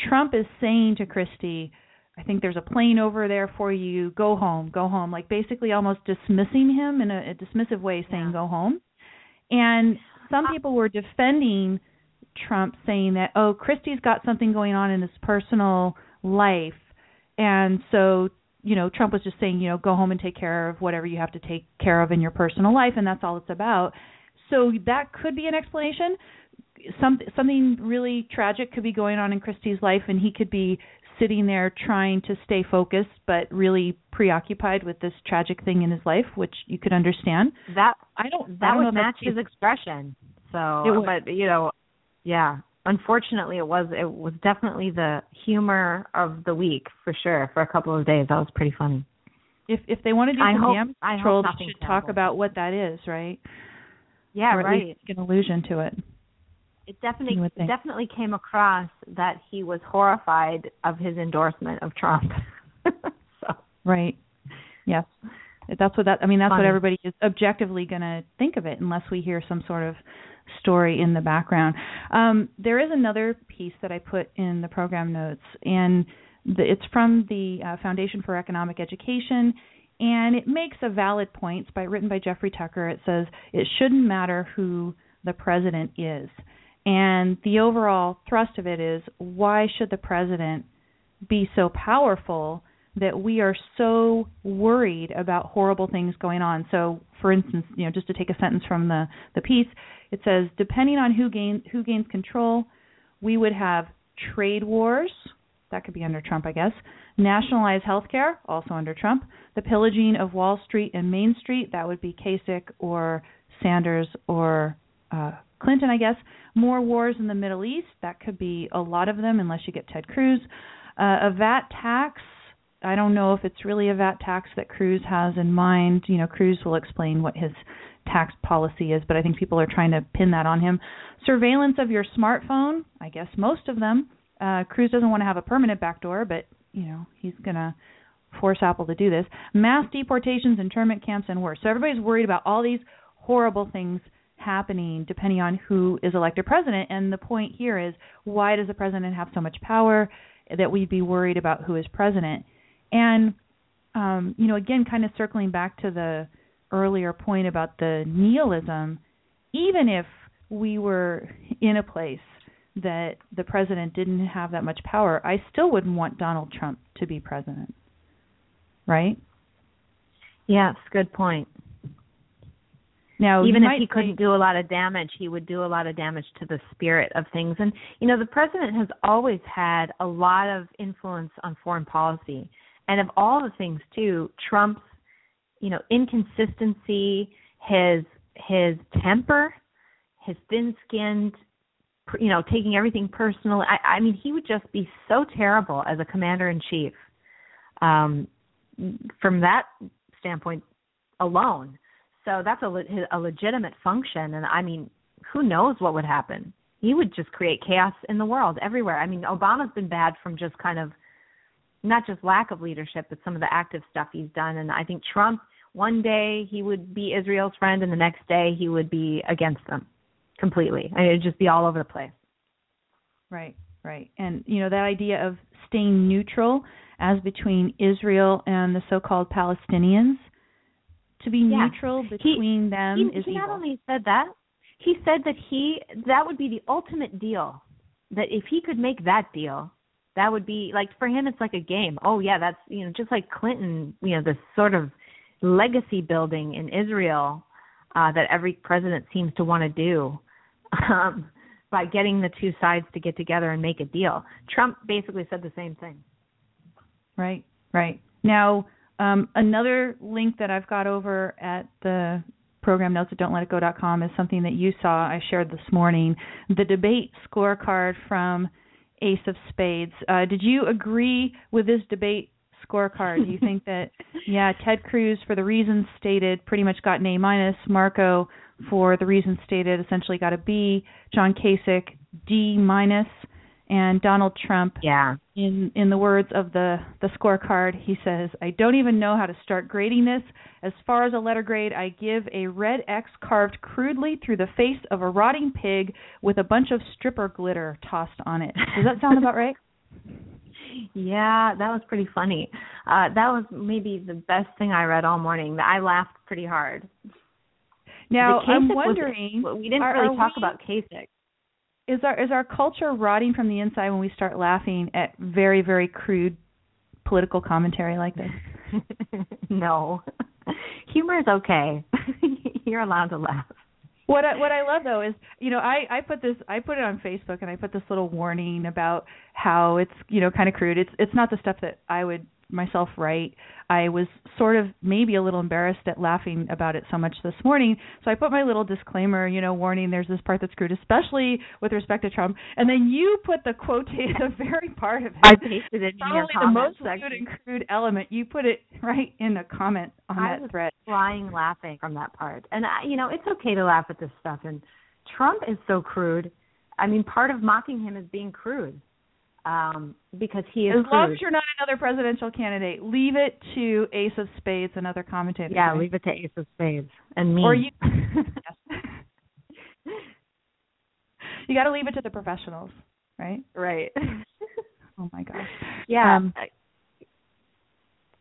A: Trump is saying to Christie I think there's a plane over there for you. Go home, go home. Like basically almost dismissing him in a, a dismissive way, saying
B: yeah.
A: go home. And some uh, people were defending Trump, saying that oh, Christie's got something going on in his personal life, and so you know Trump was just saying you know go home and take care of whatever you have to take care of in your personal life, and that's all it's about. So that could be an explanation. Some something really tragic could be going on in Christie's life, and he could be sitting there trying to stay focused but really preoccupied with this tragic thing in his life which you could understand.
B: That
A: i don't
B: that
A: I don't
B: would match his expression. So but you know yeah unfortunately it was it was definitely the humor of the week for sure for a couple of days. That was pretty funny.
A: If if they want to do
B: I
A: some
B: hope-
A: damage control they should talk about what that is right?
B: Yeah
A: or
B: right.
A: an allusion to it
B: it definitely
A: You would think.
B: definitely came across that he was horrified of his endorsement of Trump. (laughs) So.
A: Right. Yes. That's what that i mean that's what everybody is objectively going to think of it unless we hear some sort of story in the background. Um, there is another piece that i put in the program notes and the, it's from the uh, foundation for economic education and it makes a valid point it's by written by jeffrey tucker. It says it shouldn't matter who the president is and the overall thrust of it is why should the president be so powerful that we are so worried about horrible things going on. So, for instance, you know, just to take a sentence from the the piece, it says depending on who gains who gains control, we would have trade wars, that could be under Trump, I guess. Nationalized healthcare, also under Trump. The pillaging of Wall Street and Main Street, that would be Kasich or Sanders or uh, Clinton, I guess. More wars in the Middle East, that could be a lot of them, unless you get Ted Cruz. Uh, a VAT tax, I don't know if it's really a VAT tax that Cruz has in mind. You know, Cruz will explain what his tax policy is, but I think people are trying to pin that on him. Surveillance of your smartphone, I guess most of them. Uh, Cruz doesn't want to have a permanent backdoor, but you know he's gonna force Apple to do this. Mass deportations, internment camps, and worse. So everybody's worried about all these horrible things happening depending on who is elected president. And the point here is, why does the president have so much power that we'd be worried about who is president? And um, you know, again, kind of circling back to the earlier point about the nihilism, even if we were in a place that the president didn't have that much power, I still wouldn't want Donald Trump to be president. Right?
B: yes good point
A: Now,
B: even if he
A: say-
B: couldn't do a lot of damage, he would do a lot of damage to the spirit of things. And you know, the president has always had a lot of influence on foreign policy. And of all the things too, Trump's, you know, inconsistency, his his temper, his thin-skinned, you know, taking everything personal. I, I mean, he would just be so terrible as a commander in chief. Um, from that standpoint alone. So that's a, le- a legitimate function, and I mean, who knows what would happen? He would just create chaos in the world everywhere. I mean, Obama's been bad from just kind of not just lack of leadership, but some of the active stuff he's done. And I think Trump, one day he would be Israel's friend, and the next day he would be against them completely. I mean, it'd just be all over the place.
A: Right, right. And you know that idea of staying neutral as between Israel and the so-called Palestinians. To be
B: Yeah.
A: neutral between them
B: he,
A: is
B: he
A: evil.
B: not only said that, he said that he that would be the ultimate deal. That if he could make that deal, that would be like for him it's like a game. Oh yeah, that's you know just like Clinton, you know, this sort of legacy building in Israel uh, that every president seems to want to do (laughs) um, by getting the two sides to get together and make a deal. Trump basically said the same thing.
A: Right, right. Now, um, another link that I've got over at the program notes at don'tletitgo.com is something that you saw I shared this morning. The debate scorecard from Ace of Spades. Uh, did you agree with this debate scorecard? Do you think that (laughs) yeah, Ted Cruz for the reasons stated pretty much got an A minus, Marco for the reasons stated essentially got a B, John Kasich D minus, and Donald Trump.
B: Yeah.
A: In in the words of the the scorecard, he says, "I don't even know how to start grading this. As far as a letter grade, I give a red X carved crudely through the face of a rotting pig with a bunch of stripper glitter tossed on it." Does that sound about right? (laughs)
B: Yeah, that was pretty funny. Uh that was maybe the best thing I read all morning. I laughed pretty hard.
A: Now, I'm wondering,
B: was, we didn't
A: are,
B: really
A: are
B: talk
A: we,
B: about Kasich
A: is our is our culture rotting from the inside when we start laughing at very very crude political commentary like this? (laughs)
B: no, (laughs) humor is okay. (laughs) You're allowed to laugh.
A: What I, what I love though is you know I I put this I put it on Facebook and I put this little warning about how it's you know kind of crude. It's it's not the stuff that I would myself right. I was sort of maybe a little embarrassed at laughing about it so much this morning. So I put my little disclaimer, you know, warning there's this part that's crude, especially with respect to Trump. And then you put the quote the very part of it.
B: I pasted it in your
A: the most
B: section.
A: crude and crude element. You put it right in a comment on
B: I
A: that
B: was
A: thread.
B: Flying laughing from that part. And I, you know, it's okay to laugh at this stuff and Trump is so crude. I mean, part of mocking him is being crude um, because he is.
A: As long as you're not another presidential candidate, leave it to Ace of Spades, and other commentators.
B: Yeah,
A: right?
B: leave it to Ace of Spades and me.
A: Or you. (laughs) (laughs) you got to leave it to the professionals, right?
B: right. (laughs)
A: Oh my gosh.
B: Yeah.
A: Um.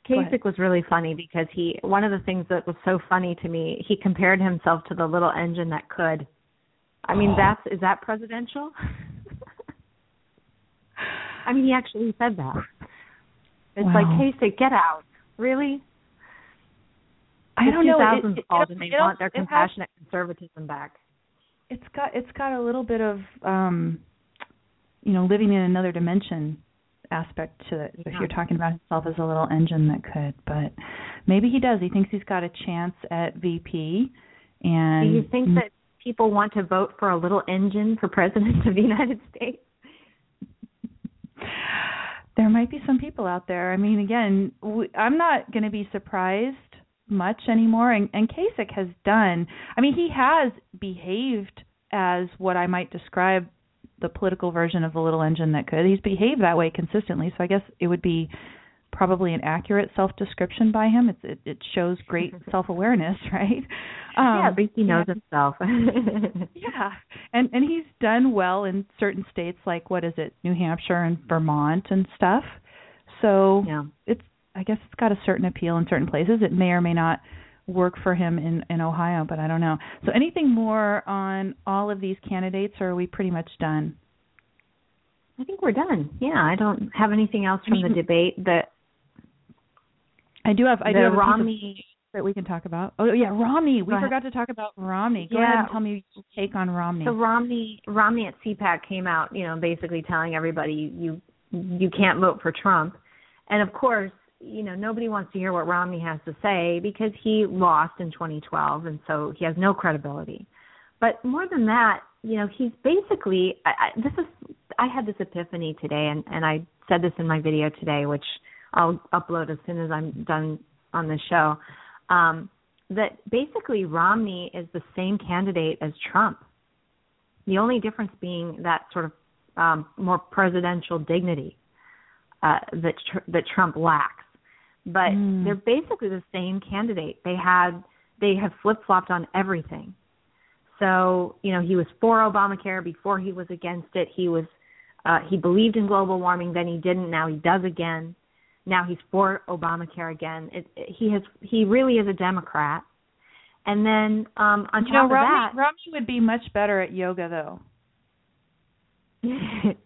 B: Kasich was really funny because he one of the things that was so funny to me, he compared himself to the little engine that could. I mean,
A: Oh.
B: that's is that presidential? I mean, he actually said that. It's
A: Wow.
B: like Kasich, get out. Really?
A: I
B: The
A: don't know. It-
B: 2000s
A: it-
B: called
A: it-
B: and they
A: it
B: want their
A: it has-
B: compassionate conservatism back.
A: it's got it's got a little bit of um you know living in another dimension aspect to it if you're talking about himself as a little engine that could but maybe he does he thinks he's got a chance at vp and
B: Do you think that people want to vote for a little engine for president of the United States?
A: There might be some people out there. I mean again we, I'm not going to be surprised much anymore and and Kasich has done i mean he has behaved as what i might describe the political version of the little engine that could. He's behaved that way consistently so i guess it would be probably an accurate self description by him it's it, it shows great (laughs) self awareness (laughs) right um
B: yeah, but he knows himself. (laughs)
A: yeah and and he's done well in certain states like what is it new hampshire and vermont and stuff so
B: yeah.
A: it's i guess it's got a certain appeal in certain places it may or may not work for him in in ohio but i don't know so anything more on all of these candidates or are we pretty much done
B: I think we're done. Yeah, I don't have anything else from the debate. The
A: i do have i do have a piece of
B: Romney
A: that we can talk about oh yeah romney we forgot to talk about romney go
B: Yeah.
A: ahead and tell me your take on romney
B: So Romney Romney at CPAC came out, you know, basically telling everybody you you can't vote for Trump. And of course, you know, nobody wants to hear what Romney has to say because he lost in 2012 and so he has no credibility. But more than that, you know, he's basically I, I, this is I had this epiphany today and and I said this in my video today which I'll upload as soon as I'm done on the show. Um that basically Romney is the same candidate as Trump. The only difference being that sort of um, more presidential dignity uh, that tr- that Trump lacks. But
A: Mm.
B: they're basically the same candidate. They had they have flip flopped on everything. So you know he was for Obamacare before he was against it. He was uh, he believed in global warming, then he didn't. Now he does again. Now he's for Obamacare again. It, it, he has he really is a Democrat. And then um on
A: you
B: top
A: know
B: of
A: romney
B: that,
A: romney would be much better at yoga though (laughs)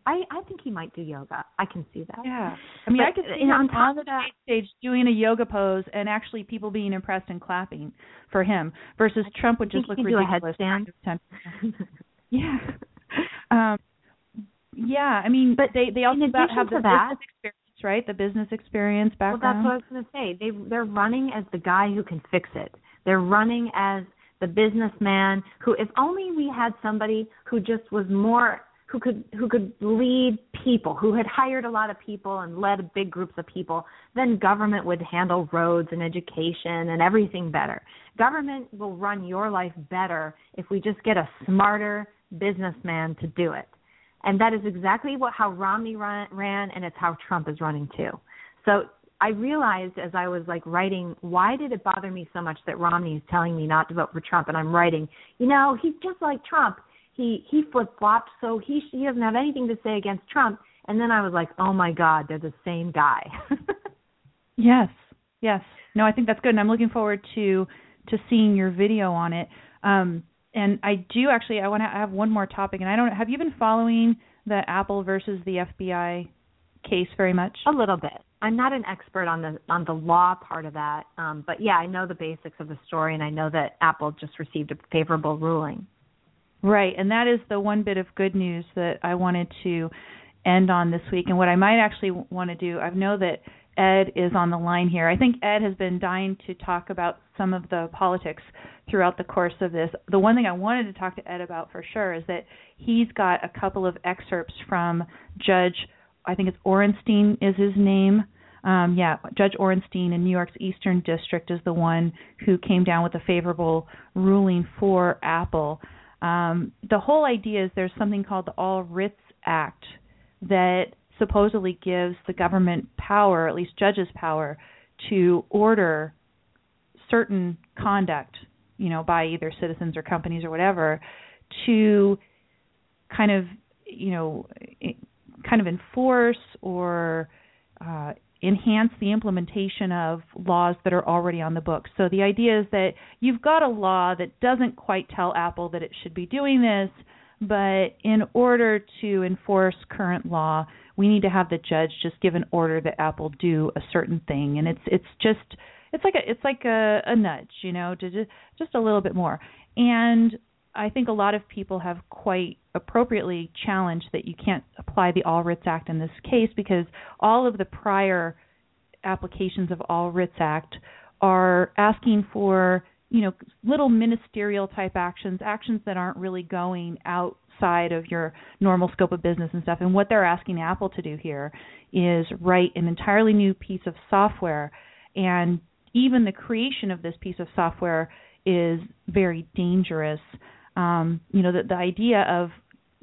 B: I I think he might do yoga. I can see that.
A: Yeah. I mean,
B: But,
A: I could see him
B: on top
A: on the
B: of that-
A: stage doing a yoga pose and actually people being impressed and clapping for him versus Trump would just look
B: can do a
A: ridiculous. Yeah. (laughs) Um yeah, I mean
B: But
A: they they also about have the
B: that-
A: experience, right? The business experience background.
B: Well, that's what I was going to say. They they're running as the guy who can fix it. They're running as the businessman who, if only we had somebody who just was more who could who could lead people, who had hired a lot of people and led big groups of people, then government would handle roads and education and everything better. Government will run your life better if we just get a smarter businessman to do it. And that is exactly what how Romney ran, ran and it's how Trump is running too. So I realized as I was like writing, why did it bother me so much that Romney is telling me not to vote for Trump? And I'm writing, you know, he's just like Trump. He he flip flopped, so he he doesn't have anything to say against Trump. And then I was like, oh my God, they're the same guy. (laughs)
A: Yes, yes. No, I think that's good, and I'm looking forward to to seeing your video on it. Um, and I do actually, I want to have one more topic, and I don't. Have you been following the Apple versus the FBI case very much?
B: a little bit. I'm not an expert on the on the law part of that, um, but yeah, I know the basics of the story, and I know that Apple just received a favorable ruling.
A: Right, and that is the one bit of good news that I wanted to end on this week. And what I might actually want to do, I know that Ed is on the line here. I think Ed has been dying to talk about some of the politics throughout the course of this. The one thing I wanted to talk to Ed about for sure is that he's got a couple of excerpts from Judge, I think it's Orenstein is his name. Um, yeah, Judge Orenstein in New York's Eastern District is the one who came down with a favorable ruling for Apple. Um, the whole idea is there's something called the All Writs Act that supposedly gives the government power, at least judges power, to order certain conduct, you know, by either citizens or companies or whatever, to kind of, you know, kind of enforce or uh, enhance the implementation of laws that are already on the books. So the idea is that you've got a law that doesn't quite tell Apple that it should be doing this, but in order to enforce current law, we need to have the judge just give an order that Apple do a certain thing, and it's it's just it's like a it's like a, a nudge, you know, to just just a little bit more. And I think a lot of people have quite appropriately challenged that you can't apply the All Writs Act in this case because all of the prior applications of All Writs Act are asking for you know little ministerial type actions, actions that aren't really going outside of your normal scope of business and stuff. And what they're asking Apple to do here is write an entirely new piece of software, and even the creation of this piece of software is very dangerous. Um, you know, the, the idea of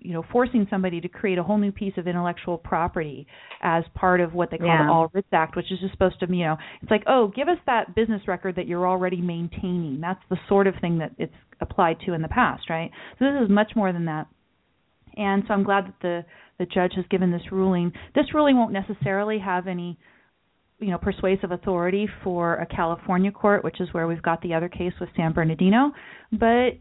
A: you know forcing somebody to create a whole new piece of intellectual property as part of what they call
B: Yeah.
A: the All Writs Act, which is just supposed to you know it's like oh give us that business record that you're already maintaining. That's the sort of thing that it's applied to in the past, right? So this is much more than that. And so I'm glad that the the judge has given this ruling. This ruling won't necessarily have any you know persuasive authority for a California court, which is where we've got the other case with San Bernardino, but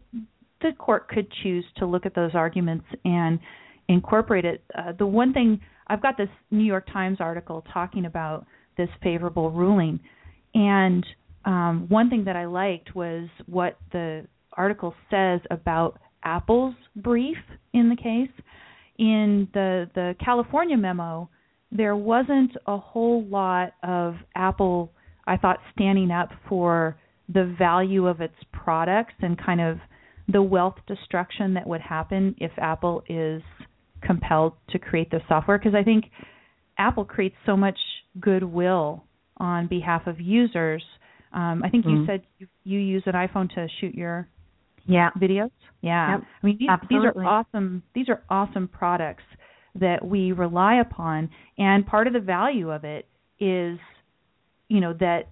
A: the court could choose to look at those arguments and incorporate it. Uh, the one thing I've got this New York Times article talking about this favorable ruling, and um, one thing that I liked was what the article says about Apple's brief in the case. In the the California memo, there wasn't a whole lot of Apple, I thought, standing up for the value of its products and kind of the wealth destruction that would happen if Apple is compelled to create this software. Because I think Apple creates so much goodwill on behalf of users. Um, I think you
B: Mhm.
A: said you, you use an iPhone to shoot your
B: Yeah.
A: videos. Yeah.
B: Yep,
A: I mean these, these are awesome these are awesome products that we rely upon and part of the value of it is you know that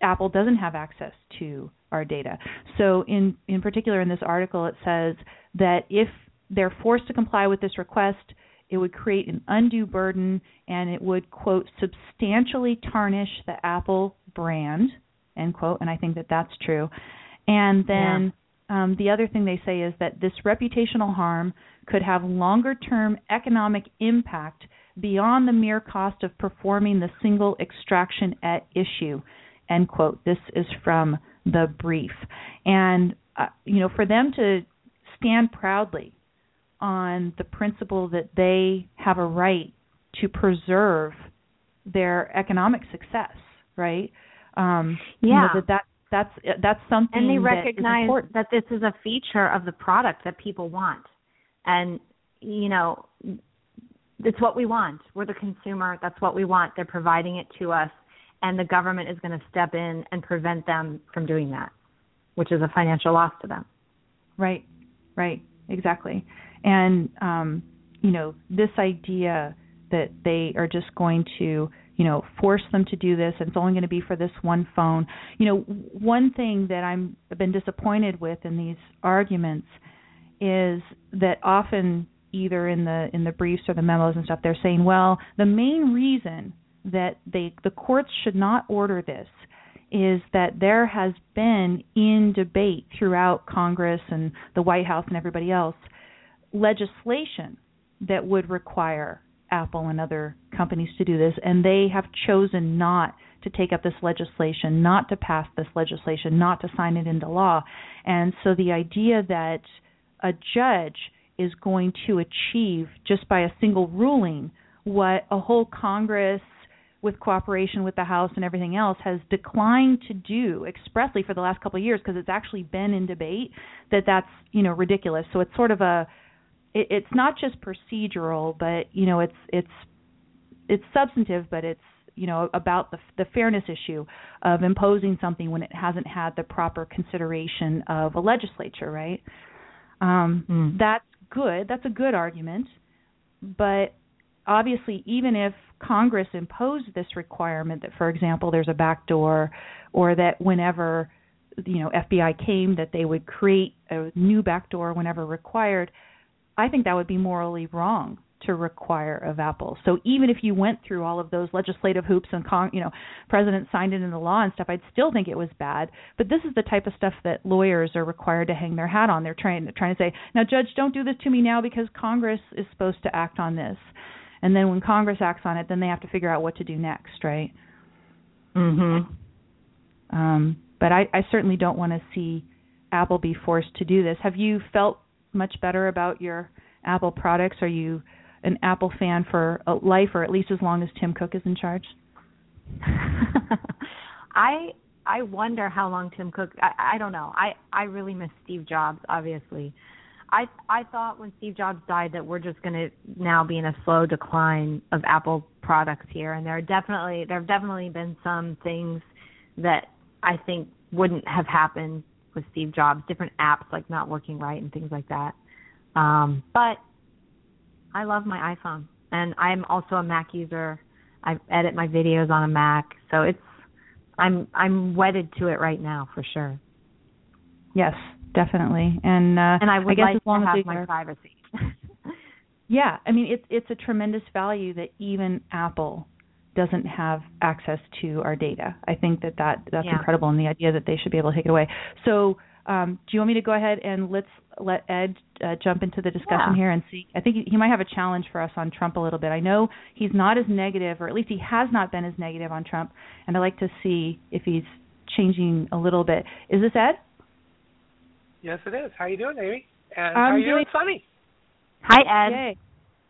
A: Apple doesn't have access to our data. So in in particular in this article it says that if they're forced to comply with this request it would create an undue burden and it would quote substantially tarnish the Apple brand end quote and I think that that's true. And then um, the other thing they say is that this reputational harm could have longer term economic impact beyond the mere cost of performing the single extraction at issue. End quote. This is from the brief. And, uh, you know, for them to stand proudly on the principle that they have a right to preserve their economic success, right? Um,
B: yeah.
A: You know, that, that that's that's something
B: and they
A: that
B: recognize
A: that
B: this is a feature of the product that people want. And you know it's what we want. We're the consumer. That's what we want. They're providing it to us. And the government is going to step in and prevent them from doing that which is a financial loss to them.
A: Right. Right. Exactly. And um you know this idea that they are just going to you know force them to do this. And it's only going to be for this one phone. You know one thing that i'm have been disappointed with in these arguments is that often either in the in the briefs or the memos and stuff they're saying well the main reason that they the courts should not order this is that there has been in debate throughout Congress and the White House and everybody else legislation that would require Apple and other companies to do this, and they have chosen not to take up this legislation, not to pass this legislation, not to sign it into law. And so the idea that a judge is going to achieve just by a single ruling what a whole Congress with cooperation with the House and everything else has declined to do expressly for the last couple of years because it's actually been in debate that that's you know ridiculous. So it's sort of a it, it's not just procedural, but you know, it's it's it's substantive, but it's you know about the the fairness issue of imposing something when it hasn't had the proper consideration of a legislature, right? Um, mm. That's good. That's a good argument, but obviously, even if Congress imposed this requirement that, for example, there's a backdoor, or that whenever you know FBI came, that they would create a new backdoor whenever required I think that would be morally wrong to require of Apple. So even if you went through all of those legislative hoops and con- you know president signed it into law and stuff, I'd still think it was bad. But this is the type of stuff that lawyers are required to hang their hat on. They're trying trying to say, "Now judge, don't do this to me now because Congress is supposed to act on this." And then when Congress acts on it, then they have to figure out what to do next, right?
B: Mhm.
A: Um but I I certainly don't want to see Apple be forced to do this. Have you felt much better about your Apple products? Are you an Apple fan for life, or at least as long as Tim Cook is in charge? (laughs)
B: I I wonder how long Tim Cook. I, I don't know. I I really miss Steve Jobs. Obviously, I I thought when Steve Jobs died that we're just going to now be in a slow decline of Apple products here, and there are definitely there have definitely been some things that I think wouldn't have happened with Steve Jobs, different apps like not working right and things like that. Um, but I love my iPhone, and I'm also a Mac user. I edit my videos on a Mac, so it's I'm I'm wedded to it right now for sure.
A: Yes, definitely, and uh,
B: and I would
A: I guess
B: like
A: as long
B: to have
A: as
B: my
A: are,
B: privacy. (laughs)
A: yeah, I mean it's it's a tremendous value that even Apple doesn't have access to our data. I think that, that that's
B: yeah.
A: incredible, and the idea that they should be able to take it away. So, um, do you want me to go ahead and let's let Ed uh, jump into the discussion
B: yeah.
A: here and see? I think he, he might have a challenge for us on Trump a little bit. I know he's not as negative, or at least he has not been as negative on Trump, and I'd like to see if he's changing a little bit. Is this Ed?
D: Yes, it is. How are you doing, Amy? And
A: I'm
D: how are you
A: doing,
D: doing, Sunny?
B: Hi, Ed.
A: Yay.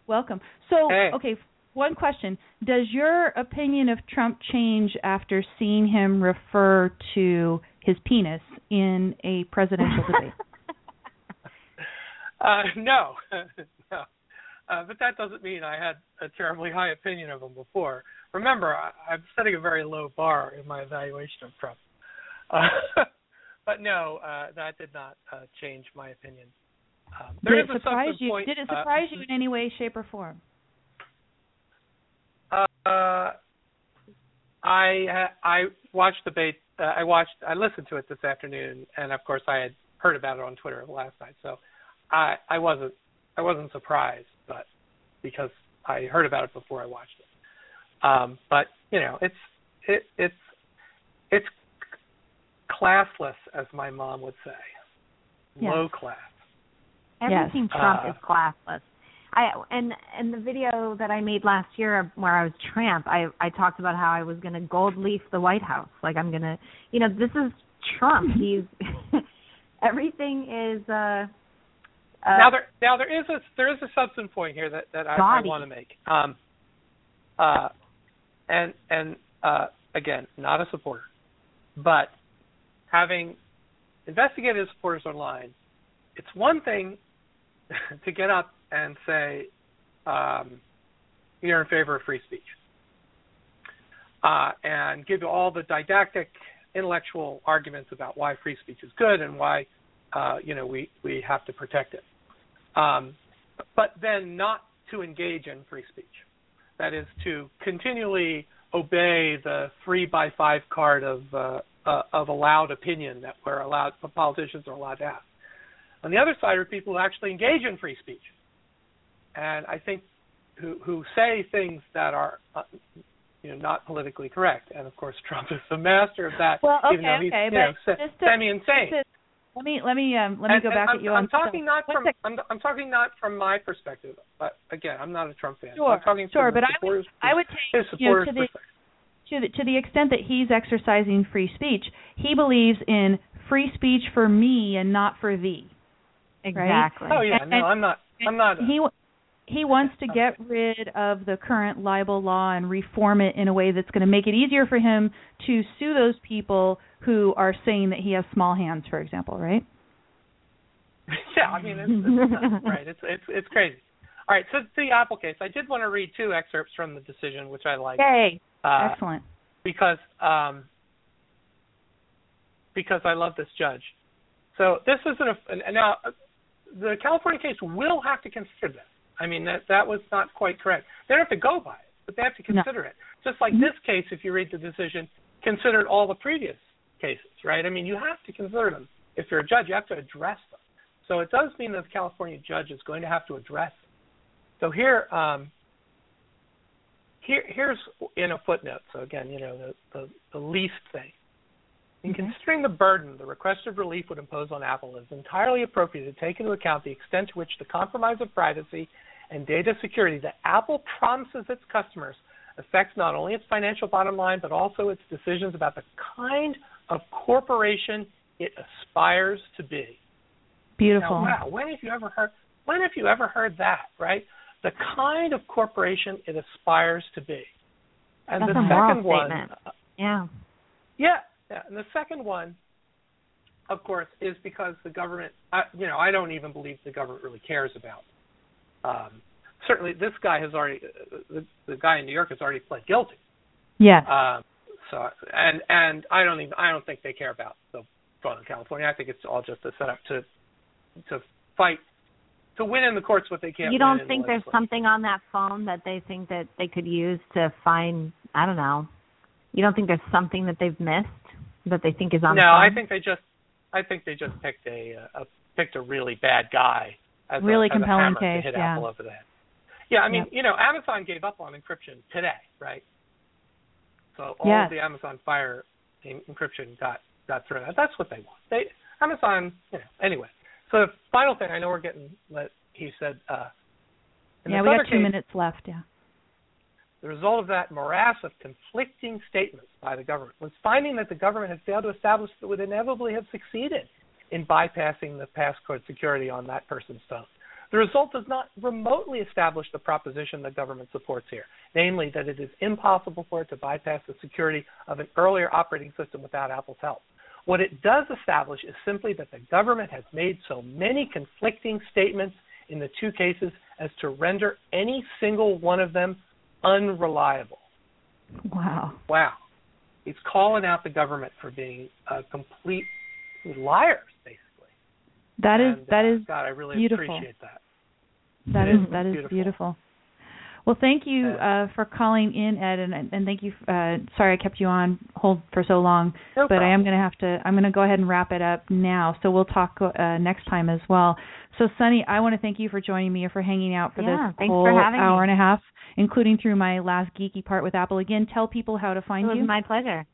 A: Welcome. So,
D: hey.
A: okay, one question. Does your opinion of trump change after seeing him refer to his penis in a presidential (laughs) debate?
D: Uh no. (laughs) No. Uh, but that doesn't mean i had a terribly high opinion of him before. Remember I, i'm setting a very low bar in my evaluation of trump. Uh, (laughs) but no uh that did not uh change my opinion. Um,
A: did it surprise you?
D: point,
A: did it
D: uh,
A: surprise you in any way shape or form
D: uh, I I watched the debate. Uh, I watched. I listened to it this afternoon, and of course, I had heard about it on Twitter last night. So, I I wasn't I wasn't surprised, but because I heard about it before I watched it. Um, but you know, it's it it's it's classless, as my mom would say.
A: Yes.
D: low class.
B: Everything Trump
D: Uh,
B: is classless. I and and the video that I made last year where I was Trump, I I talked about how I was going to gold leaf the White House. Like I'm going to, you know, this is Trump. (laughs) He's (laughs) everything is uh, uh
D: now there now there is a there is a substance point here that that I, I want to make. Um, uh, and and uh, again, not a supporter, but having investigated supporters online, it's one thing (laughs) to get up and say um, you're in favor of free speech, uh, and give you all the didactic intellectual arguments about why free speech is good and why uh, you know we we have to protect it. Um, but then not to engage in free speech. That is to continually obey the three by five card of uh, uh, of allowed opinion that we're allowed politicians are allowed to have. On the other side are people who actually engage in free speech, and I think who who say things that are uh, you know not politically correct. And of course, (laughs) Trump is the master of that.
A: Well,
D: even though he's
A: okay,
D: you
A: but
D: know, se- semi-insane.
A: let me let me um let me
D: And-
A: go
D: and
A: back
D: I'm,
A: at you
D: I'm
A: on
D: talking not from. I'm, I'm talking not from my perspective. But again, I'm not a Trump fan.
A: Sure,
D: I'm talking
A: sure,
D: from
A: but I would. I would
D: his
A: take you know, to the to the to the extent that he's exercising free speech, he believes in free speech for me and not for thee.
B: exactly.
D: Oh yeah,
A: And-
D: no, I'm not. I'm not.
A: He he wants to get rid of the current libel law and reform it in a way that's going to make it easier for him to sue those people who are saying that he has small hands, for example, right? (laughs)
D: yeah, I mean, it's, it's right. It's it's it's crazy. All right, so the Apple case, I did want to read two excerpts from the decision, which I like.
A: Yay!
D: Uh,
A: Excellent.
D: because um, because I love this judge. So this isn't a now uh, the California case will have to consider this. I mean that that was not quite correct. They don't have to go by it, but they have to
A: No.
D: consider it. Just like
A: Mhm.
D: this case, if you read the decision, considered all the previous cases, right? I mean you have to consider them. If you're a judge, you have to address them. So it does mean that the California judge is going to have to address them. So here, um, here here's in a footnote. So again, you know the the, the least thing. In
A: Mhm.
D: considering the burden the request of relief would impose on Apple, it is entirely appropriate to take into account the extent to which the compromise of privacy and data security that Apple promises its customers affects not only its financial bottom line but also its decisions about the kind of corporation it aspires to be.
A: Beautiful.
D: Now, wow, when have you ever heard? When have you ever heard that? Right, the kind of corporation it aspires to be. And
B: That's
D: the second one,
B: statement.
D: uh,
B: yeah.
D: yeah, yeah, and the second one, of course, is because the government. I, you know, I don't even believe the government really cares about. Um, certainly, this guy has already. Uh, the, the guy in New York has already pled guilty.
A: Yes.
D: Um, so, and and I don't even. I don't think they care about the fraud in California. I think it's all just a setup to to fight to win in the courts what they can't.
B: You don't
D: in
B: think
D: the
B: there's something on that phone that they think that they could use to find I don't know. You don't think there's something that they've missed that they think is on
D: no,
B: the phone?
D: I think they just. I think they just picked a, a picked a really bad guy as
A: Really
D: a, as
A: compelling case,
D: to hit
A: yeah.
D: Apple over the head. Yeah, I mean,
A: Yep.
D: you know, Amazon gave up on encryption today, right? So all
A: Yes.
D: of the Amazon Fire encryption got got thrown out. That's what they want. They Amazon, you know. Anyway, so the final thing I know we're getting. Let he said. uh
A: yeah, we got two
D: case,
A: minutes left. Yeah.
D: the result of that morass of conflicting statements by the government was finding that the government had failed to establish that it would inevitably have succeeded in bypassing the passcode security on that person's phone. The result does not remotely establish the proposition the government supports here, namely that it is impossible for it to bypass the security of an earlier operating system without Apple's help. What it does establish is simply that the government has made so many conflicting statements in the two cases as to render any single one of them unreliable.
A: Wow.
D: Wow. It's calling out the government for being a complete liars, basically.
A: That is
D: And,
A: that
D: uh,
A: is
D: God, I really
A: beautiful.
D: appreciate that.
A: That
D: It
A: is
D: is (laughs)
A: that is
D: beautiful.
A: beautiful. Well, thank you uh, for calling in, Ed, and and thank you. Uh, sorry I kept you on hold for so long,
D: No
A: but I am going to have to. I'm going to go ahead and wrap it up now. So we'll talk uh, next time as well. So, Sunny, I want to thank you for joining me or for hanging out for
B: Yeah,
A: this
B: thanks
A: whole
B: for having me.
A: hour and a half, including through my last geeky part with Apple. Again, tell people how to
B: It
A: find
B: was
A: you.
B: my pleasure.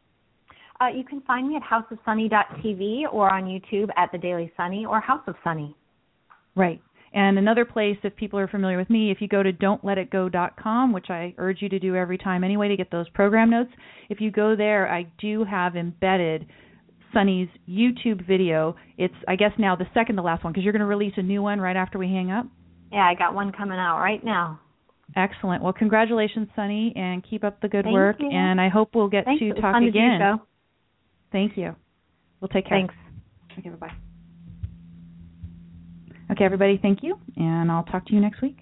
B: Uh, you can find me at houseofsunny.tv or on YouTube at The Daily Sunny or House of Sunny.
A: Right. And another place, if people are familiar with me, if you go to don'tletitgo.com, which I urge you to do every time anyway to get those program notes, if you go there, I do have embedded Sunny's YouTube video. It's, I guess, now the second to last one because you're going to release a new one right after we hang up.
B: Yeah, I got one coming out right now.
A: Excellent. Well, congratulations, Sunny, and keep up the good
B: Thank
A: work.
B: You.
A: And I hope we'll get
B: Thanks.
A: to talk again. Thank you. We'll take care.
B: Thanks.
A: Okay, bye bye. Okay, everybody, thank you, and I'll talk to you next week.